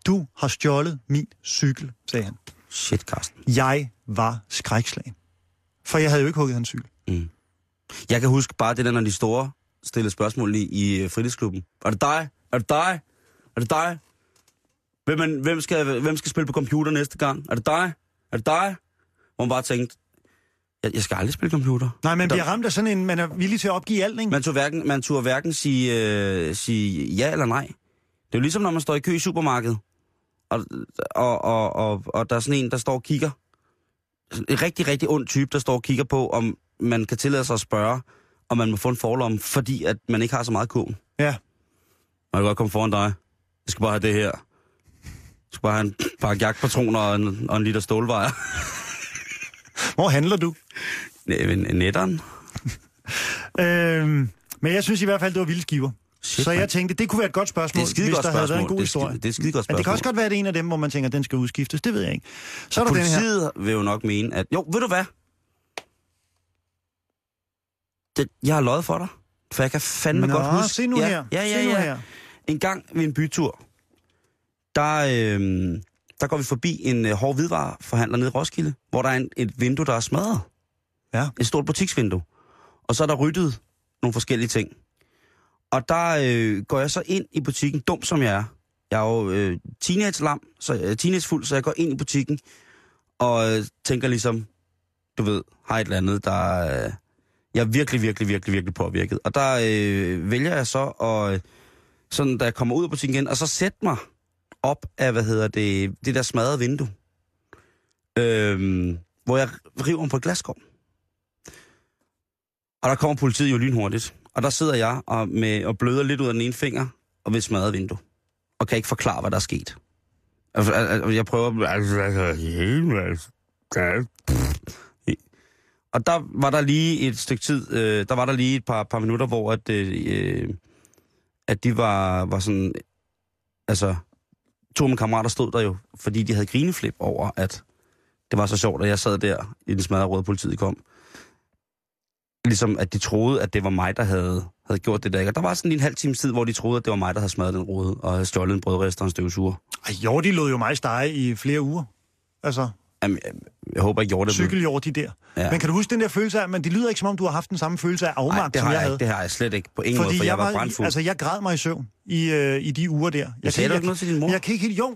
Du har stjålet min cykel, sagde han. Shit, Carsten. Jeg var skrækslagen. For jeg havde jo ikke hugget hans cykel. Jeg kan huske bare det der, når de store stillede spørgsmål i, i øh, fritidsklubben. Er det dig? Er det dig? Er det dig? Hvem, man, hvem, skal, hvem skal spille på computer næste gang? Er det dig? Er det dig? Hvor man bare tænkte, jeg, jeg skal aldrig spille computer. Nej, man Der- bliver ramt af sådan en, man er villig til at opgive alt, ikke? Man turde hverken, man turde hverken sige, øh, sige ja eller nej. Det er jo ligesom, når man står i kø i supermarkedet, og, og, og, og, og der er sådan en, der står og kigger. En rigtig, rigtig ond type, der står og kigger på, om man kan tillade sig at spørge, om man må få en forlom, fordi at man ikke har så meget kogen. Ja. Jeg kan godt komme foran dig. Jeg skal bare have det her. Jeg skal bare have en pakke jagtpatroner og en, og en liter stålvejer. Hvor handler du? Netteren. *laughs* Øhm, men jeg synes i hvert fald, det var vilde skiver. Shit, så jeg tænkte, det kunne være et godt Det spørgsmål, er et skide hvis der havde været en spørgsmål. god Det er historie. det er skide godt Men det kan spørgsmål. også godt være, at det er en af dem, hvor man tænker, at den skal udskiftes. Det ved jeg ikke. Så er der den her. Politiet vil jo nok mene, at... Jo, ved du hvad? Det, jeg har løjet for dig. For jeg kan fandme Nå, godt huske... se nu ja, her. Ja, ja, se nu ja. her. En gang ved en bytur, der, øh, der går vi forbi en øh, hård hvidvareforhandler nede i Roskilde, hvor der er en, et vindue, der er smadret. Ja. Et stort butiksvindue. Og så er der ryddet nogle forskellige ting. Og der øh, går jeg så ind i butikken, dum som jeg er. Jeg er jo øh, teenage-lam, så, øh, teenagefuld, så jeg går ind i butikken og øh, tænker ligesom, du ved, har et eller andet, der... Øh, jeg er virkelig, virkelig, virkelig, virkelig påvirket. Og der øh, vælger jeg så, at, øh, sådan, da jeg kommer ud af butikken igen, og så sætte mig op af, hvad hedder det, det der smadrede vindue. Øhm, hvor jeg river om på et glasskår. Og der kommer politiet jo lynhurtigt. Og der sidder jeg og, med, og bløder lidt ud af den ene finger og ved et smadret vindue. Og kan ikke forklare, hvad der er sket. Altså, jeg prøver... altså, altså, altså Og der var der lige et stykke tid, øh, der var der lige et par, par minutter, hvor at, øh, øh at de var, var sådan, altså, to af mine kammerater stod der jo, fordi de havde grineflip over, at det var så sjovt, at jeg sad der i den smadrede røde politiet kom. Ligesom at de troede, at det var mig, der havde, havde gjort det der. ikke? Og der var sådan en halv times tid, hvor de troede, at det var mig, der havde smadret den rode og havde stjålet en brødrest og en støvsuger. Ej, jo, de lod jo mig stege i flere uger. Altså, Jamen, jeg, jeg håber ikke, det. cykeljordi der. Ja. Men kan du huske den der følelse af, men det lyder ikke som om, du har haft den samme følelse af afmagt, som jeg jeg, havde. ikke, det har jeg slet ikke på ingen måde, for jeg, jeg var brandfuld. Altså, jeg græd mig i søvn i, øh, i de uger der. Jeg, sagde du ikke noget til din mor? Jeg kan ikke helt, jo.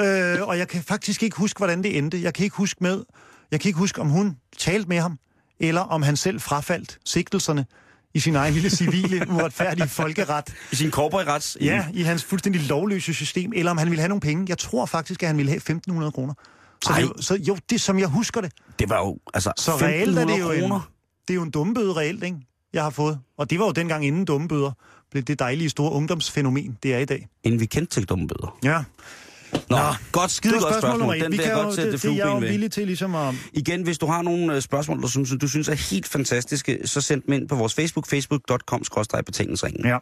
Øh, og jeg kan faktisk ikke huske, hvordan det endte. Jeg kan ikke huske med, jeg kan ikke huske, om hun talte med ham, eller om han selv frafaldt sigtelserne i sin egen lille civile, *laughs* uretfærdige folkeret. I sin korporats? Ja, i hans fuldstændig lovløse system, eller om han ville have nogle penge. Jeg tror faktisk, at han ville have 1.500 kroner. Så, det, så jo, det som jeg husker det. Det var jo, altså, Så reelt er det jo en, kroner. det er jo en dummebøde reelt, ikke? Jeg har fået. Og det var jo dengang inden dummebøder blev det dejlige store ungdomsfænomen, det er i dag. Inden vi kendte til dumme bøder. Ja. Nå, Nå, godt, skide godt spørgsmål spørgsmål. Den Vi vil jeg godt sætte det, det er jeg jo villig til ligesom at... Igen, hvis du har nogle øh, spørgsmål, du synes, du synes er helt fantastiske, så send dem ind på vores Facebook, facebook.com-betalingsringen. Ja.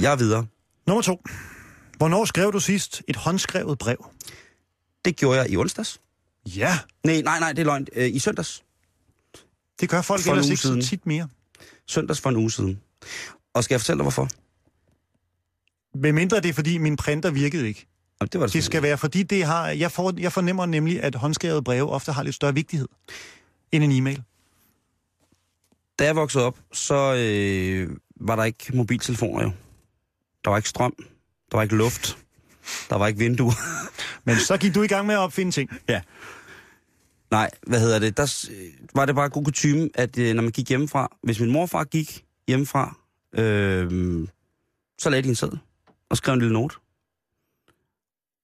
Jeg er videre. Nummer to. Hvornår skrev du sidst et håndskrevet brev? Det gjorde jeg i onsdags. Ja. Nej, nej, nej, det er løgn. Øh, I søndags. Det gør folk For ellers ikke så siden. tit mere. Søndags for en uge siden. Og skal jeg fortælle dig, hvorfor? Med mindre det er, fordi min printer virkede ikke. Jamen, det var det, Det skal være, fordi det har, jeg, får, jeg fornemmer nemlig, at håndskrevet breve ofte har lidt større vigtighed end en e-mail. Da jeg voksede op, så øh, var der ikke mobiltelefoner jo. Der var ikke strøm. Der var ikke luft. Der var ikke vinduer. *laughs* Men så gik du i gang med at opfinde ting. Ja. Nej, hvad hedder det? Der var det bare god kutume, at øh, når man gik hjemmefra, hvis min morfar gik hjemmefra, øh, så lagde de en sæd og skrev en lille note.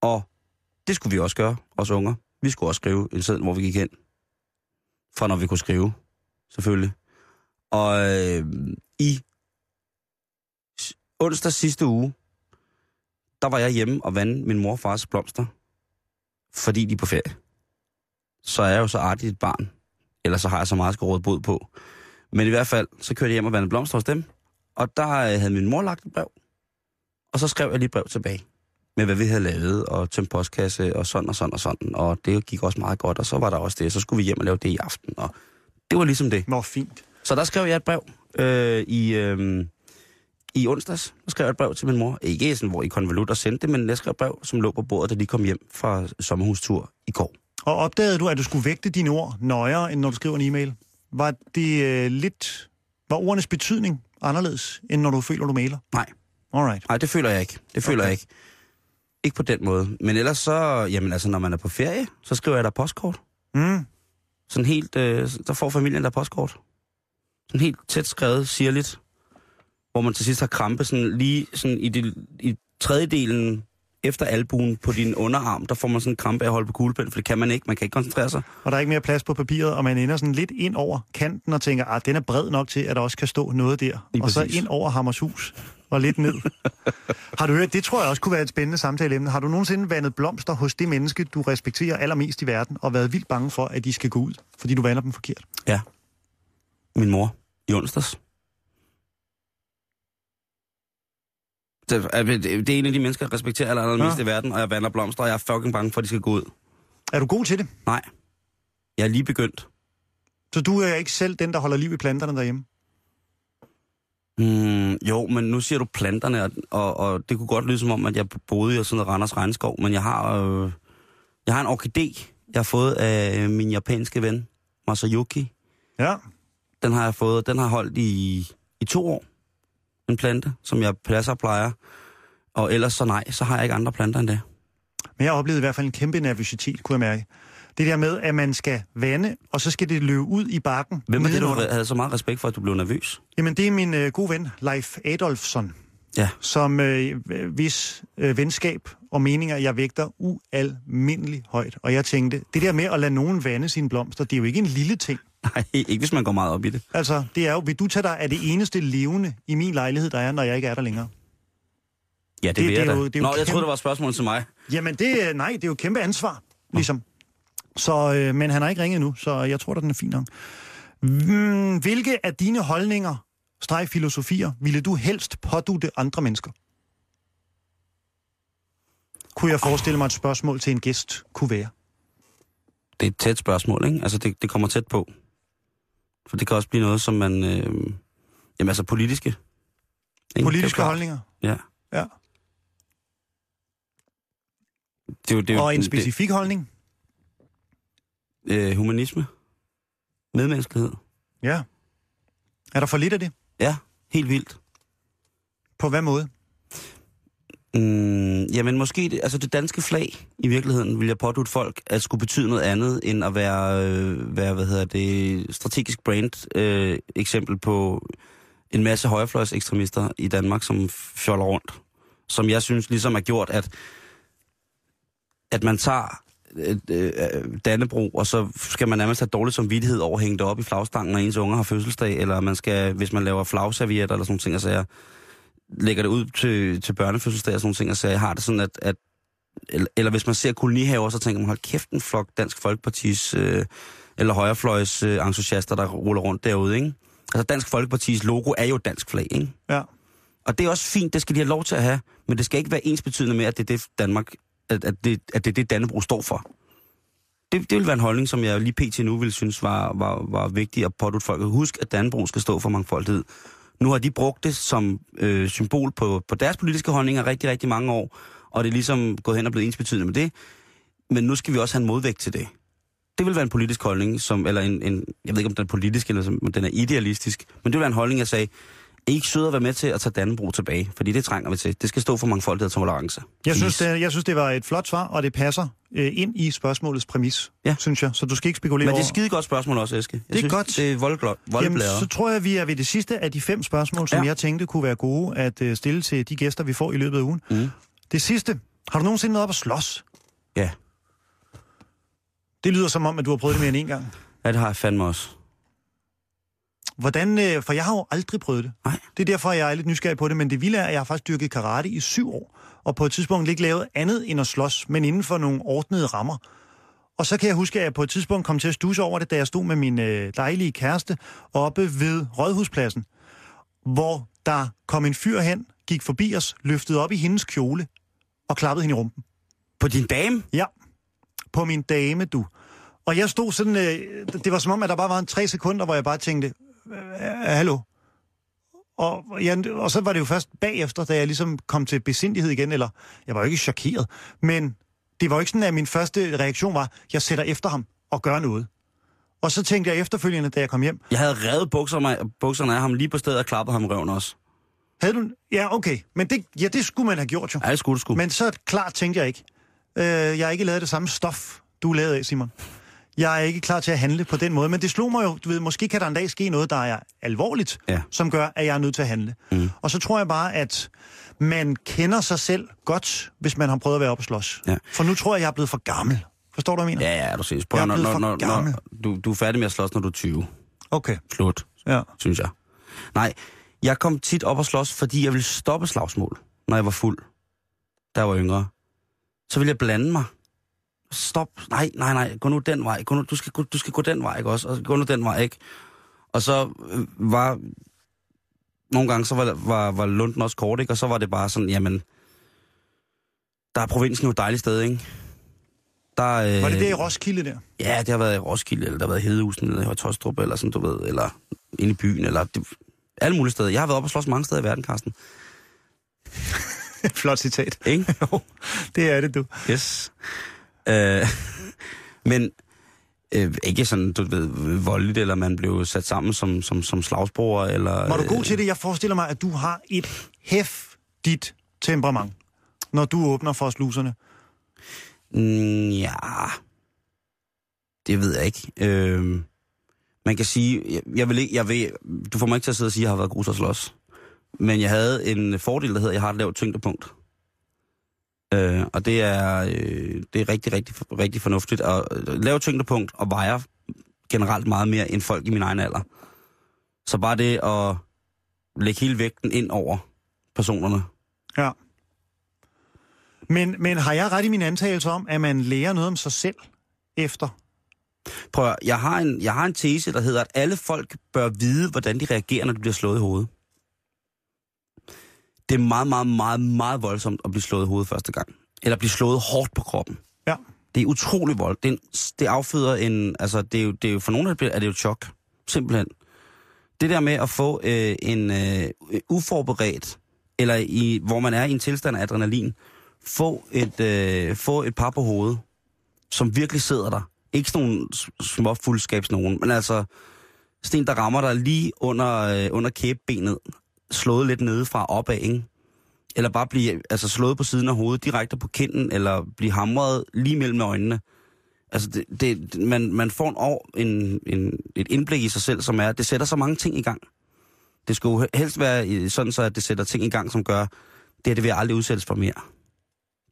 Og det skulle vi også gøre, os unger. Vi skulle også skrive en sæd, hvor vi gik hen. Fra når vi kunne skrive, selvfølgelig. Og øh, i onsdag sidste uge, der var jeg hjemme og vandede min mor og fars blomster, fordi de er på ferie så er jeg jo så artigt et barn. Ellers så har jeg så meget, råde bod på. Men i hvert fald, så kørte jeg hjem og vandede blomster hos dem. Og der øh, havde min mor lagt et brev. Og så skrev jeg lige et brev tilbage. Med hvad vi havde lavet, og tømt postkasse, og sådan og sådan og sådan. Og det gik også meget godt, og så var der også det. Så skulle vi hjem og lave det i aften. Og det var ligesom det. Nå, fint. Så der skrev jeg et brev øh, i, øh, i onsdags. Der skrev jeg et brev til min mor. Ikke sådan, hvor I konvolut og sendte det, men jeg skrev et brev, som lå på bordet, da de kom hjem fra sommerhustur i går. Og opdagede du, at du skulle vægte dine ord nøjere, end når du skriver en e-mail? Var det øh, lidt... Var ordenes betydning anderledes, end når du føler, du mailer? Nej. Alright. Nej, det føler jeg ikke. Det føler okay. jeg ikke. Ikke på den måde. Men ellers så, jamen altså, når man er på ferie, så skriver jeg der postkort. Mm. Sådan helt, øh, der får familien der postkort. Sådan helt tæt skrevet, sirligt. Hvor man til sidst har krampe sådan lige sådan i, det, i tredjedelen efter albuen på din underarm, der får man sådan en krampe af at holde på kuglepen, for det kan man ikke. Man kan ikke koncentrere sig. Og der er ikke mere plads på papiret, og man ender sådan lidt ind over kanten og tænker, at den er bred nok til, at der også kan stå noget der. Lige og så præcis. ind over Hammershus og lidt ned. *laughs* har du hørt, det tror jeg også kunne være et spændende samtaleemne. Har du nogensinde vandet blomster hos det menneske, du respekterer allermest i verden, og været vildt bange for, at de skal gå ud, fordi du vander dem forkert? Ja. Min mor i onsdags. Det er, det det er en af de mennesker, jeg respekterer aller, allermest Ja. i verden, og jeg vandrer blomster, og jeg er fucking bange for, at de skal gå ud. Er du god til det? Nej. Jeg er lige begyndt. Så du er ikke selv den, der holder liv i planterne derhjemme? Mm, jo, men nu siger du planterne, og, og, og det kunne godt lyde som om, at jeg boede i sådan noget Randers Regnskov, men jeg har, øh, jeg har en orkidé, jeg har fået af øh, min japanske ven, Masayuki. Ja. Den har jeg fået, den har holdt i, i to år. En plante, som jeg passer og plejer. Og ellers så nej, så har jeg ikke andre planter end det. Men jeg oplevede i hvert fald en kæmpe nervøsitet, kunne jeg mærke. Det der med, at man skal vande, og så skal det løbe ud i bakken. Hvem er det, du havde så meget respekt for, at du blev nervøs? Jamen, det er min øh, gode ven, Leif Adolfsson, Ja. som øh, hvis øh, venskab og meninger, jeg vægter ualmindelig højt. Og jeg tænkte, det der med at lade nogen vande sine blomster, det er jo ikke en lille ting. Nej, ikke hvis man går meget op i det. Altså, det er jo, vil du tage dig af det eneste levende i min lejlighed, der er, når jeg ikke er der længere? Ja, det, Det- vil det jeg er da. jo- det er jo Nå, jeg kæmpe- troede, det var et spørgsmål til mig. Jamen, det, nej, det er jo et kæmpe ansvar, ligesom. Så, øh, men han har ikke ringet nu, så jeg tror, at den er fin nok. Mm, hvilke af dine holdninger, streg filosofier, ville du helst pådute andre mennesker? Kunne jeg forestille mig et spørgsmål til en gæst kunne være? Det er et tæt spørgsmål, ikke? Altså, det, det kommer tæt på. For det kan også blive noget, som man... Øh, jamen, altså politiske. Ikke? Politiske holdninger? Ja. Ja. Det er jo, det er jo, Og en specifik holdning? Det, øh, humanisme. Medmenneskelighed. Ja. Er der for lidt af det? Ja, helt vildt. På hvad måde? Mm, jamen måske, det, altså det danske flag i virkeligheden, vil jeg pådute folk, at skulle betyde noget andet, end at være, øh, være hvad hedder det, strategisk brand øh, eksempel på en masse højrefløjs ekstremister i Danmark, som fjoller rundt. Som jeg synes ligesom har gjort, at, at man tager øh, øh Dannebro, og så skal man nærmest have dårligt som vidtighed over at hænge det op i flagstangen, når ens unger har fødselsdag, eller man skal, hvis man laver flagservietter eller sådan nogle ting, og sager, lægger det ud til, til børnefødselsdag og sådan nogle ting, og så jeg har det sådan, at, at eller, eller hvis man ser kolonihaver, så tænker man, hold kæft en flok Dansk Folkepartis øh, eller højrefløjs øh, entusiaster, der ruller rundt derude, ikke? Altså Dansk Folkepartis logo er jo dansk flag, ikke? Ja. Og det er også fint, det skal de have lov til at have, men det skal ikke være ensbetydende med, at det er det Danmark, at, at, det, at det er det Dannebro står for. Det, det vil være en holdning, som jeg lige pt. nu vil synes var, var, var vigtig at pådute folk. Husk, at Dannebro skal stå for mangfoldighed. Nu har de brugt det som øh, symbol på, på deres politiske holdninger rigtig, rigtig mange år, og det er ligesom gået hen og blevet ensbetydende med det. Men nu skal vi også have en modvægt til det. Det vil være en politisk holdning, som, eller en, en, jeg ved ikke om den er politisk, eller som, om den er idealistisk, men det vil være en holdning, jeg sagde, i ikke søde at være med til at tage Dannebro tilbage? Fordi det trænger vi til. Det skal stå for mangfoldighed og tolerance. Jeg synes, det, jeg synes, det var et flot svar, og det passer øh, ind i spørgsmålets præmis, Ja. synes jeg. Så du skal ikke spekulere Men det er et skide godt spørgsmål også, Eske. Jeg Det er synes, godt. Det er voldblad. Jamen, voldblader. så tror jeg, vi er ved det sidste af de fem spørgsmål, som Ja. jeg tænkte kunne være gode at øh, stille til de gæster, vi får i løbet af ugen. Mm. Det sidste. Har du nogensinde været op at slås? Ja. Det lyder som om, at du har prøvet det mere end en gang. ja, det har jeg fandme også. Hvordan, øh, for jeg har jo aldrig prøvet det. Nej. Det er derfor, jeg er lidt nysgerrig på det, men det vilde er, at jeg har faktisk dyrket karate i syv år, og på et tidspunkt ikke lavet andet end at slås, men inden for nogle ordnede rammer. Og så kan jeg huske, at jeg på et tidspunkt kom til at stusse over det, da jeg stod med min øh, dejlige kæreste oppe ved Rådhuspladsen, hvor der kom en fyr hen, gik forbi os, løftede op i hendes kjole og klappede hende i rumpen. På din dame? Ja, på min dame, du. Og jeg stod sådan, øh, det var som om, at der bare var en tre sekunder, hvor jeg bare tænkte, hallo? Og, ja, og så var det jo først bagefter, da jeg ligesom kom til besindighed igen, eller jeg var jo ikke chokeret, men det var jo ikke sådan, at min første reaktion var, jeg sætter efter ham og gør noget. Og så tænkte jeg efterfølgende, da jeg kom hjem, Jeg havde revet bukserne, bukserne af ham lige på stedet og klappet ham røven også. havde du... Ja, okay, men det, ja, det skulle man have gjort jo. Ja, det skulle du sgu. Men så klart tænkte jeg ikke. Øh, jeg har ikke lavet det samme stof, du lavet af, Simon. Jeg er ikke klar til at handle på den måde, men det slog mig jo, du ved, måske kan der en dag ske noget, der er alvorligt, Ja. som gør, at jeg er nødt til at handle. Mm. Og så tror jeg bare, at man kender sig selv godt, hvis man har prøvet at være oppe og slås. Ja. For nu tror jeg, jeg er blevet for gammel. Forstår du, hvad jeg mener? Ja, ja, du ses. Jeg er blevet når, for når, gammel. når, du, du er færdig med at slås, når du er 20. Okay, Slut, ja. synes jeg. Nej, jeg kom tit op og slås, fordi jeg ville stoppe slagsmål, når jeg var fuld, da jeg var yngre. Så ville jeg blande mig. Stop. Nej, nej, nej. Gå nu den vej. Gå nu, du, skal, gå, du skal gå den vej, ikke også? Og gå nu den vej, ikke? Og så øh, var... Nogle gange, så var, var, var lunden også kort, ikke? Og så var det bare sådan, jamen... Der er provinsen jo et dejligt sted, ikke? Der, øh, Var det det i Roskilde der? Ja, det har været i Roskilde, eller der har været i Hedehusen, eller i Højtostrup, eller sådan, du ved, eller inde i byen, eller det, alle mulige steder. Jeg har været op og slås mange steder i verden, Carsten. *laughs* Flot citat. Ikke? *laughs* Jo, det er det, du. Yes. Øh, *laughs* men øh, ikke sådan, du ved, voldeligt, eller man blev sat sammen som, som, som slagsbror, eller... Var du god til det? Jeg forestiller mig, at du har et hæftigt temperament, når du åbner for sluserne. Mm, ja, det ved jeg ikke. Øh, man kan sige, jeg, jeg vil ikke, jeg vil, du får mig ikke til at sidde og sige, at jeg har været god til at slås. Men jeg havde en fordel, der hedder, at jeg har et lavt tyngdepunkt. Øh, og det er, øh, det er rigtig, rigtig, rigtig fornuftigt. Og øh, lavt tyngdepunkt og vejer generelt meget mere end folk i min egen alder. Så bare det at lægge hele vægten ind over personerne. Ja. Men, men har jeg ret i min antagelse om, at man lærer noget om sig selv efter? Prøv at, jeg har, en, jeg har en tese, der hedder, at alle folk bør vide, hvordan de reagerer, når de bliver slået i hovedet. Det er meget, meget, meget, meget voldsomt at blive slået i hovedet første gang. Eller blive slået hårdt på kroppen. Ja. Det er utrolig vold. Det, er en, det afføder en... Altså, det er, jo, det er jo for nogle er det jo et chok. Simpelthen. Det der med at få øh, en øh, uforberedt, eller i, hvor man er i en tilstand af adrenalin, få et, øh, få et par på hovedet, som virkelig sidder der. Ikke sådan nogle små fuldskabs nogen, men altså sten, der rammer dig lige under, øh, under kæbebenet, slået lidt nedefra opad, ikke? Eller bare blive altså, slået på siden af hovedet, direkte på kinden, eller blive hamret lige mellem øjnene. Altså, det, det, man, man får en, år, en, en, et indblik i sig selv, som er, det sætter så mange ting i gang. Det skulle helst være sådan, så at det sætter ting i gang, som gør, det her, det vil jeg aldrig udsættes for mere.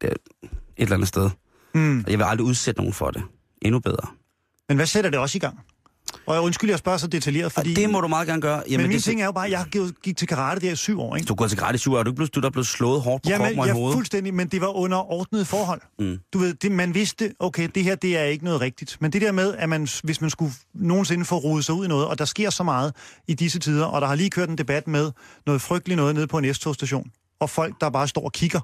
Det er et eller andet sted. Mm. Og jeg vil aldrig udsætte nogen for det. Endnu bedre. Men hvad sætter det også i gang? Og jeg undskyld, jeg spørger så detaljeret, fordi... Og det må du meget gerne gøre. men min det, ting er jo bare, at jeg gik- til karate der i syv år, ikke? Du går til gratis syv, er du ikke blevet, du er da blevet slået hårdt på Jamen, kroppen og i hovedet? fuldstændig, men det var under ordnede forhold. Mm. Du ved, det, man vidste, okay, det her, det er ikke noget rigtigt. Men det der med, at man, hvis man skulle nogensinde få rodet sig ud i noget, og der sker så meget i disse tider, og der har lige kørt en debat med noget frygteligt noget nede på en S-togstation, og folk, der bare står og kigger,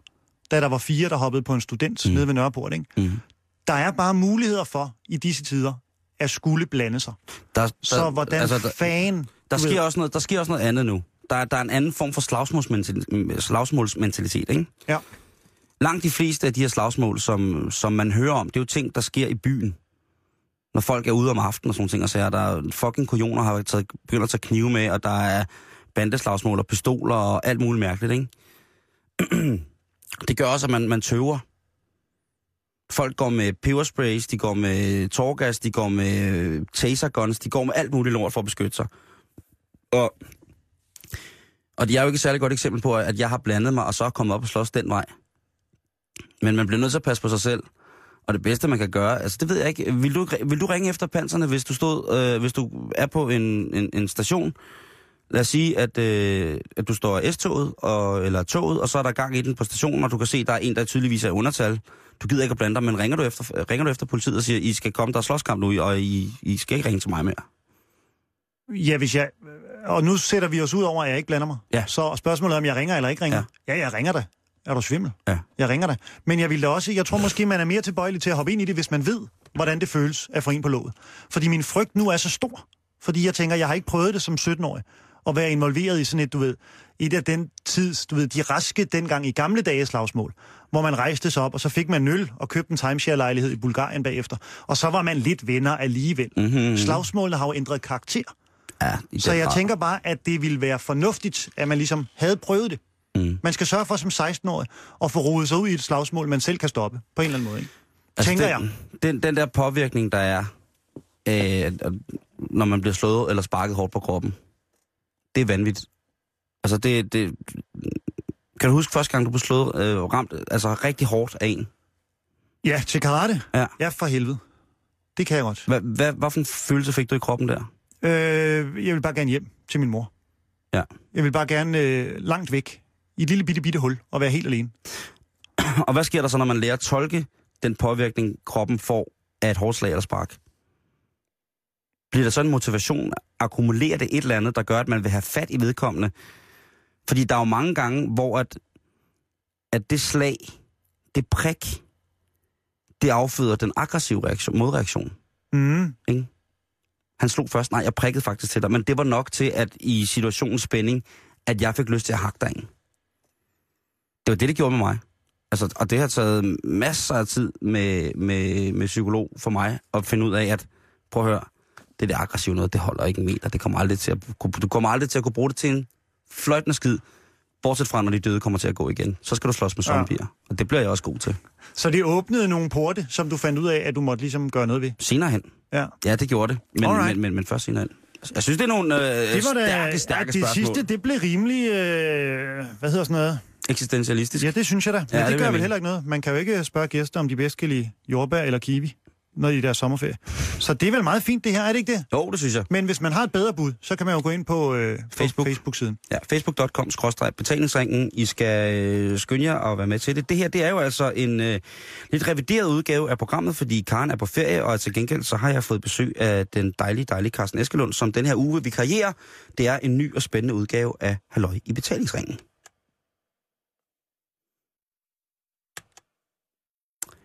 da der var fire, der hoppede på en student mm. nede ved Nørreport, ikke? Mm. Der er bare muligheder for, i disse tider, at skulle blande sig. Der, der, Så hvordan altså, der, fan... der, sker også noget, der sker også noget andet nu. Der, der er en anden form for slagsmålsmentalitet, slagsmålsmentalitet ikke? Ja. Langt de fleste af de her slagsmål, som, som man hører om, det er jo ting, der sker i byen. Når folk er ude om aftenen og sådan ting, og så er der fucking kujoner har taget, begyndt at tage knive med, og der er bandeslagsmål og pistoler og alt muligt mærkeligt, ikke? *clears throat* det gør også, at man, man tøver. Folk går med pebersprays, de går med tårgas, de går med øh, taserguns, de går med alt muligt lort for at beskytte sig. Og, og det er jo ikke et særligt godt eksempel på, at jeg har blandet mig, og så er kommet op og slås den vej. Men man bliver nødt til at passe på sig selv. Og det bedste, man kan gøre, altså det ved jeg ikke. Vil du, vil du ringe efter panserne, hvis du, stod, øh, hvis du er på en, en, en station? Lad os sige, at, øh, at du står i S-toget, og, eller toget, og så er der gang i den på stationen, og du kan se, at der er en, der tydeligvis er undertal. Du gider ikke at blande dig, men ringer du efter, ringer du efter politiet og siger, I skal komme, der er slåskamp nu, og I, I skal ikke ringe til mig mere. Ja, hvis jeg... Og nu sætter vi os ud over, at jeg ikke blander mig. Ja. Så spørgsmålet er, om jeg ringer eller ikke ringer. Ja, ja jeg ringer da. Er du svimmel? Ja. Jeg ringer da. Men jeg vil da også... Jeg tror måske, man er mere tilbøjelig til at hoppe ind i det, hvis man ved, hvordan det føles at få en på låget. Fordi min frygt nu er så stor. Fordi jeg tænker, jeg har ikke prøvet det som 17-årig. At være involveret i sådan et, du ved, et af den tids, du ved, de raske dengang i gamle dage slagsmål, hvor man rejste sig op, og så fik man øl og købte en timeshare-lejlighed i Bulgarien bagefter. Og så var man lidt venner alligevel. Mm-hmm. Slagsmålene har jo ændret karakter. Ja, Så jeg grad. tænker bare, at det ville være fornuftigt, at man ligesom havde prøvet det. Mm. Man skal sørge for som 16-årig at få rodet sig ud i et slagsmål, man selv kan stoppe, på en eller anden måde. Ikke? Altså, tænker den, jeg. Den, den der påvirkning, der er, øh, når man bliver slået eller sparket hårdt på kroppen, det er vanvittigt. Altså, det, det... Kan du huske første gang, du blev slået, øh, ramt altså rigtig hårdt af en? Ja, til karate? Ja. Ja, for helvede. Det kan jeg godt. Hvad, hvad, hvad for en følelse fik du i kroppen der? Øh, jeg vil bare gerne hjem til min mor. Ja. Jeg vil bare gerne øh, langt væk, i et lille bitte, bitte hul, og være helt alene. *clears throat* Og hvad sker der så, når man lærer at tolke den påvirkning, kroppen får af et hårdt slag eller spark? Bliver der så en motivation? Akkumulerer det et eller andet, der gør, at man vil have fat i vedkommende? Fordi der er jo mange gange, hvor at, at det slag, det prik, det afføder den aggressive reaktion, modreaktion. Mm. Han slog først, nej, jeg prikkede faktisk til dig, men det var nok til, at i situationens spænding, at jeg fik lyst til at hakke dig ind. Det var det, det gjorde med mig. Altså, og det har taget masser af tid med, med, med psykolog for mig at finde ud af, at prøv at høre, det der aggressive noget, det holder ikke en meter. Det kommer aldrig til at, du kommer aldrig til at kunne bruge det til en fløjtende skid, bortset fra, når de døde kommer til at gå igen. Så skal du slås med Ja. zombier. Og det bliver jeg også god til. Så det åbnede nogle porte, som du fandt ud af, at du måtte ligesom gøre noget ved. Senere hen. Ja. Ja, det gjorde det. Men, Alright. men, men, men først senere hen. Jeg synes, det er nogle øh, Det var da, stærke, stærke ja, det spørgsmål. sidste, det blev rimelig, øh, hvad hedder sådan noget? Eksistentialistisk. Ja, det synes jeg da. Men Ja, ja, det det, gør vel heller ikke noget. Man kan jo ikke spørge gæster, om de bedst kan lide jordbær eller kiwi, når er i deres sommerferie. Så det er vel meget fint, det her, er det ikke det? Jo, det synes jeg. Men hvis man har et bedre bud, så kan man jo gå ind på, øh, Facebook. Facebook-siden. Ja, facebook.com betalingsringen. I skal øh, skynde jer og være med til det. Det her, det er jo altså en øh, lidt revideret udgave af programmet, fordi Karen er på ferie, og til gengæld så har jeg fået besøg af den dejlige, dejlige Carsten Eskelund, som den her uge vi karriere. Det er en ny og spændende udgave af Halløj i betalingsringen.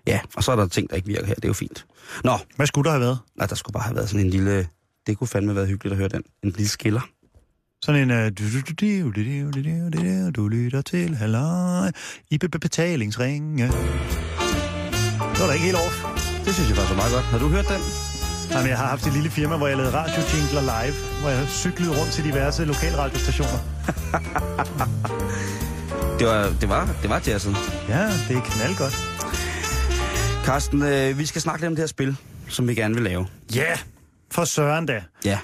Ja, og så er der ting, der ikke virker her. Det er jo fint. Nå. Hvad skulle der have været? Nej, der skulle bare have været sådan en lille... Det kunne fandme have været hyggeligt at høre den. En lille skiller. Sådan en... Uh, du lytter til halvøj i betalingsringe. Det var da ikke helt off. Det synes jeg var så meget godt. Har du hørt den? Jamen, jeg har haft et lille firma, hvor jeg lavede radiojingler live, hvor jeg cyklede rundt til diverse lokalradiostationer. *laughs* det, var, det, var, det var jazzet. Ja, det er knaldgodt. Carsten, øh, vi skal snakke lidt om det her spil, som vi gerne vil lave. Ja, for søren da. Ja.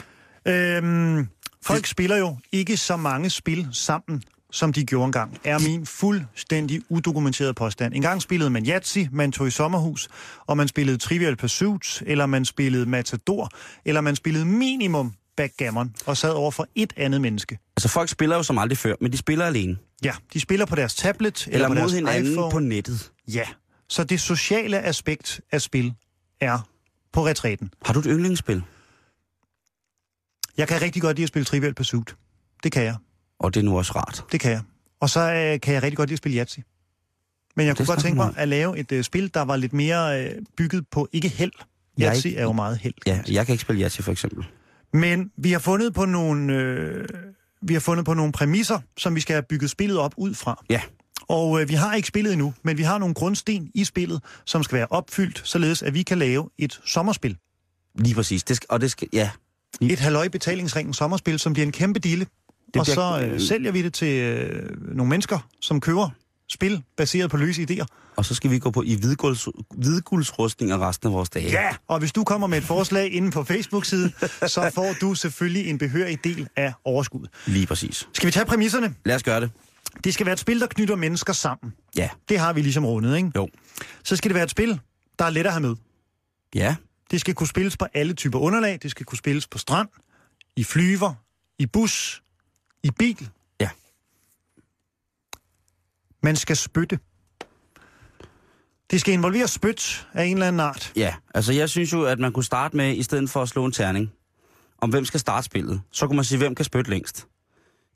Øhm, folk spiller jo ikke så mange spil sammen, som de gjorde engang, er min fuldstændig udokumenterede påstand. En gang spillede man Yahtzee, man tog i sommerhus, og man spillede Trivial Pursuit, eller man spillede Matador, eller man spillede minimum backgammon, og sad over for et andet menneske. Altså, folk spiller jo som aldrig før, men de spiller alene. Ja, de spiller på deres tablet, eller, Eller på mod deres hinanden iPhone. på nettet. Ja, så det sociale aspekt af spil er på retræten. Har du et yndlingsspil? Jeg kan rigtig godt lide at spille Trivial Pursuit. Det kan jeg. Og det er nu også rart. Det kan jeg. Og så øh, kan jeg rigtig godt lide at spille Yahtzee. Men jeg Det kunne godt tænke mig at lave et øh, spil, der var lidt mere øh, bygget på ikke held. Er Yahtzee ikke- er jo meget held. Ja, jeg kan ikke spille Yahtzee for eksempel. Men vi har fundet på nogle øh, vi har fundet på nogle præmisser, som vi skal have bygget spillet op ud fra. Ja. Og øh, vi har ikke spillet endnu, men vi har nogle grundsten i spillet, som skal være opfyldt, således at vi kan lave et sommerspil. Lige præcis. Det skal, og det skal, ja. Et halvøj betalingsringen sommerspil, som bliver en kæmpe dille. Det og bliver- så øh, sælger vi det til øh, nogle mennesker, som køber spil baseret på løse idéer. Og så skal vi gå på i hvidgulds, og resten af vores dage. Ja, og hvis du kommer med et forslag inde på Facebook-siden, så får du selvfølgelig en behørig del af overskuddet. Lige præcis. Skal vi tage præmisserne? Lad os gøre det. Det skal være et spil, der knytter mennesker sammen. Ja. Det har vi ligesom rundet, ikke? Jo. Så skal det være et spil, der er let at have med. Ja. Det skal kunne spilles på alle typer underlag. Det skal kunne spilles på strand, i flyver, i bus, i bil. Ja. Man skal spytte. Det skal involvere spyt af en eller anden art. Ja, altså jeg synes jo, at man kunne starte med, i stedet for at slå en terning, om hvem skal starte spillet, så kunne man sige, hvem kan spytte længst.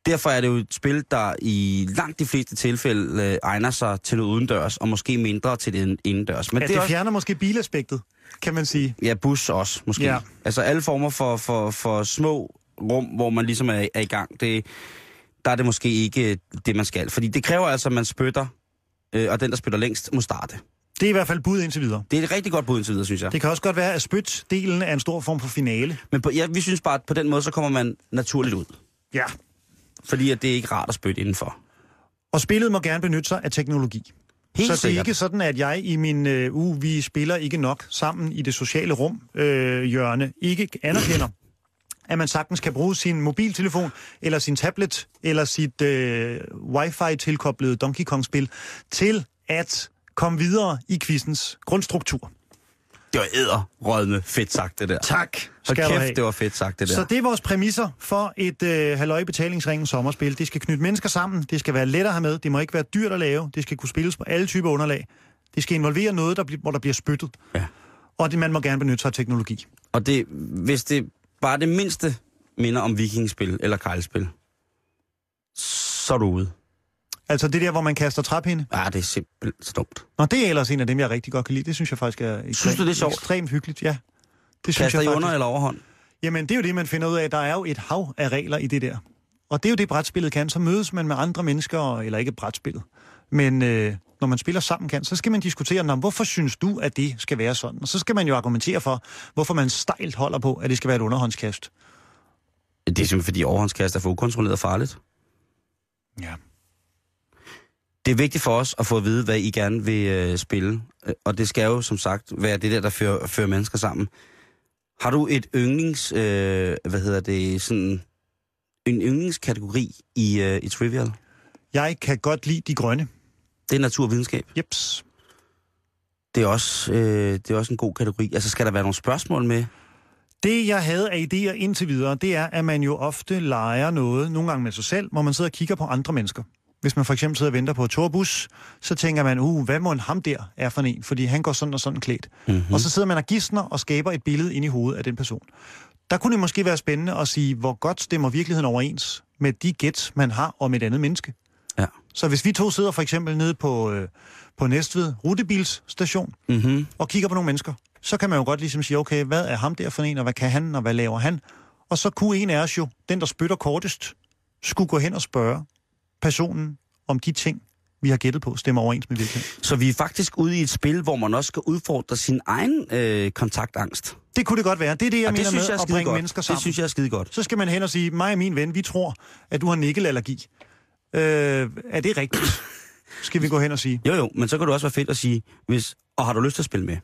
Derfor er det jo et spil, der i langt de fleste tilfælde øh, egner sig til noget udendørs, og måske mindre til det indendørs. Men Ja, det, det også, fjerner måske bilaspektet, kan man sige. ja, bus også, måske. Ja. Ja. Altså alle former for, for, for små rum, hvor man ligesom er, er i gang, det, der er det måske ikke det, man skal. Fordi det kræver altså, at man spytter, øh, og den, der spytter længst, må starte. Det er i hvert fald bud indtil videre. Det er et rigtig godt bud indtil videre, synes jeg. Det kan også godt være, at spyt-delen er en stor form for finale. Men på, ja, vi synes bare, at på den måde, så kommer man naturligt ud. Ja. Fordi at det er ikke rart at spytte indenfor. Og spillet må gerne benytte sig af teknologi. Helt så det er sikkert. ikke sådan, at jeg i min øh, uge, vi spiller ikke nok sammen i det sociale rum, øh, hjørne, ikke anerkender, *clears throat* at man sagtens kan bruge sin mobiltelefon, eller sin tablet, eller sit øh, wifi-tilkoblede Donkey Kong-spil, til at komme videre i quizens grundstruktur. Det var æderrødme fedt sagt, det der. Tak, skal du have. kæft, det var fedt sagt, det der. Så det er vores præmisser for et øh, halløj betalingsringen sommerspil. Det skal knytte mennesker sammen, det skal være let at have med, det må ikke være dyrt at lave, det skal kunne spilles på alle typer underlag. Det skal involvere noget, der bl- hvor der bliver spyttet. Ja. Og det, man må gerne benytte sig af teknologi. Og det, hvis det bare det mindste minder om vikingspil eller kejlspil, så er du ude. Altså det der, hvor man kaster træpinde. Ja, det er simpelthen så dumt. Nå, det er ellers en af dem, jeg rigtig godt kan lide. Det synes jeg faktisk er ekstremt, du, det er sjovt? ekstremt hyggeligt. Ja, det synes Kaster jeg I faktisk. under eller overhånd? Jamen, det er jo det, man finder ud af. Der er jo et hav af regler i det der. Og det er jo det, brætspillet kan. Så mødes man med andre mennesker, eller ikke brætspillet. Men øh, når man spiller sammen kan, så skal man diskutere, "Nå, hvorfor synes du, at det skal være sådan? Og så skal man jo argumentere for, hvorfor man stejlt holder på, at det skal være et underhåndskast. Det er simpelthen fordi overhåndskast er for ukontrolleret og farligt. Ja. Det er vigtigt for os at få at vide, hvad I gerne vil øh, spille. Øh, Og det skal jo, som sagt, være det der, der fører, fører mennesker sammen. Har du et yndlings, øh, hvad hedder det, sådan en yndlingskategori i, øh, i Trivial? Jeg kan godt lide de grønne. Det er naturvidenskab. Jeps. Det er, også, øh, det er også en god kategori. Altså, skal der være nogle spørgsmål med? Det, jeg havde af idéer indtil videre, det er, at man jo ofte leger noget, nogle gange med sig selv, hvor man sidder og kigger på andre mennesker. Hvis man for eksempel sidder og venter på et torbus, så tænker man, uh, hvad må en ham der er for en? Fordi han går sådan og sådan klædt. Mm-hmm. Og så sidder man og gidsner og skaber et billede ind i hovedet af den person. Der kunne det måske være spændende at sige, hvor godt stemmer virkeligheden overens med de gæt, man har om et andet menneske. Ja. Så hvis vi to sidder for eksempel nede på, øh, på Næstved rutebilsstation Mm-hmm. og kigger på nogle mennesker, så kan man jo godt ligesom sige, okay, hvad er ham der for en, og hvad kan han, og hvad laver han? Og så kunne en af os jo, den der spytter kortest, skulle gå hen og spørge personen om de ting, vi har gættet på, stemmer overens med virkeligheden. Så vi er faktisk ude i et spil, hvor man også skal udfordre sin egen øh, kontaktangst. Det kunne det godt være. Det er det, jeg Og mener det synes med jeg er at bringe godt. mennesker sammen. Det synes jeg er skide godt. Så skal man hen og sige, mig og min ven, vi tror, at du har nikkelallergi. Øh, er det rigtigt? Skal vi gå hen og sige. Jo, jo, men så kan det også være fedt at sige, hvis, og har du lyst til at spille med?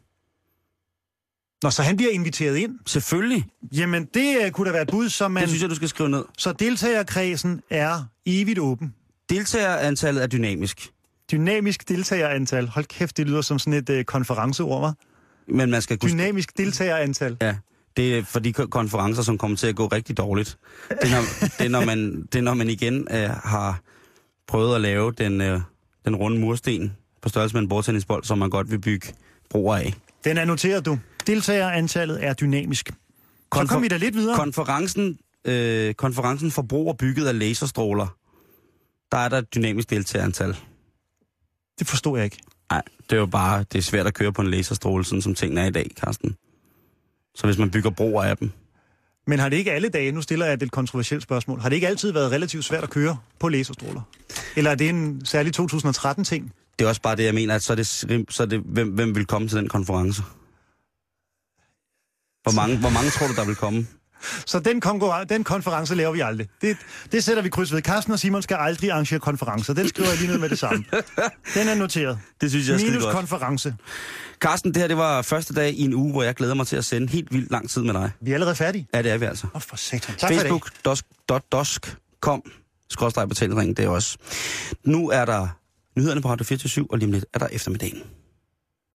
Nå, så han bliver inviteret ind. Selvfølgelig. Jamen, det øh, kunne da være et bud, som man... Det synes jeg, du skal skrive ned. Så deltagerkredsen er evigt åben. Deltagerantallet er dynamisk, Dynamisk deltagerantal. Hold kæft, det lyder som sådan et øh, konferenceord, hva'? men man skal kunne... Dynamisk deltagerantal. Ja, det er for de ko- konferencer, som kommer til at gå rigtig dårligt. Det er, når, *laughs* det er, når, man, det er, når man igen øh, har prøvet at lave den, øh, den runde mursten på størrelse med en bordtennisbold, som man godt vil bygge broer af. Den er noteret, du. Deltagerantallet er dynamisk. Så Konfer- kom vi da lidt videre. Konferencen, øh, konferencen forbruger bygget af laserstråler. Der er der et dynamisk deltagerantal. Det forstår jeg ikke. Nej, det er jo bare, det er svært at køre på en laserstråle, sådan som tingene er i dag, Karsten. Så hvis man bygger broer af dem, Men har det ikke alle dage, nu stiller jeg et lidt kontroversielt spørgsmål, har det ikke altid været relativt svært at køre på laserstråler? Eller er det en særlig 2013-ting? det er også bare det, jeg mener, at så er det, så er det hvem, hvem vil komme til den konference? Hvor mange, hvor mange tror du, der vil komme? Så den, konkurren- den konference laver vi aldrig. Det, det sætter vi kryds ved. Carsten og Simon skal aldrig arrangere konferencer. Den skriver jeg lige ned med det samme. Den er noteret. Det synes jeg er Minus godt. konference. Carsten, det her det var første dag i en uge, hvor jeg glæder mig til at sende helt vildt lang tid med dig. Vi er allerede færdige. Ja, det er vi altså. Åh, for satan. Tak for Facebook.com skrådstræk betalingsringen, det er også. Nu er der nyhederne på Radio 24 og lige om lidt er der eftermiddagen.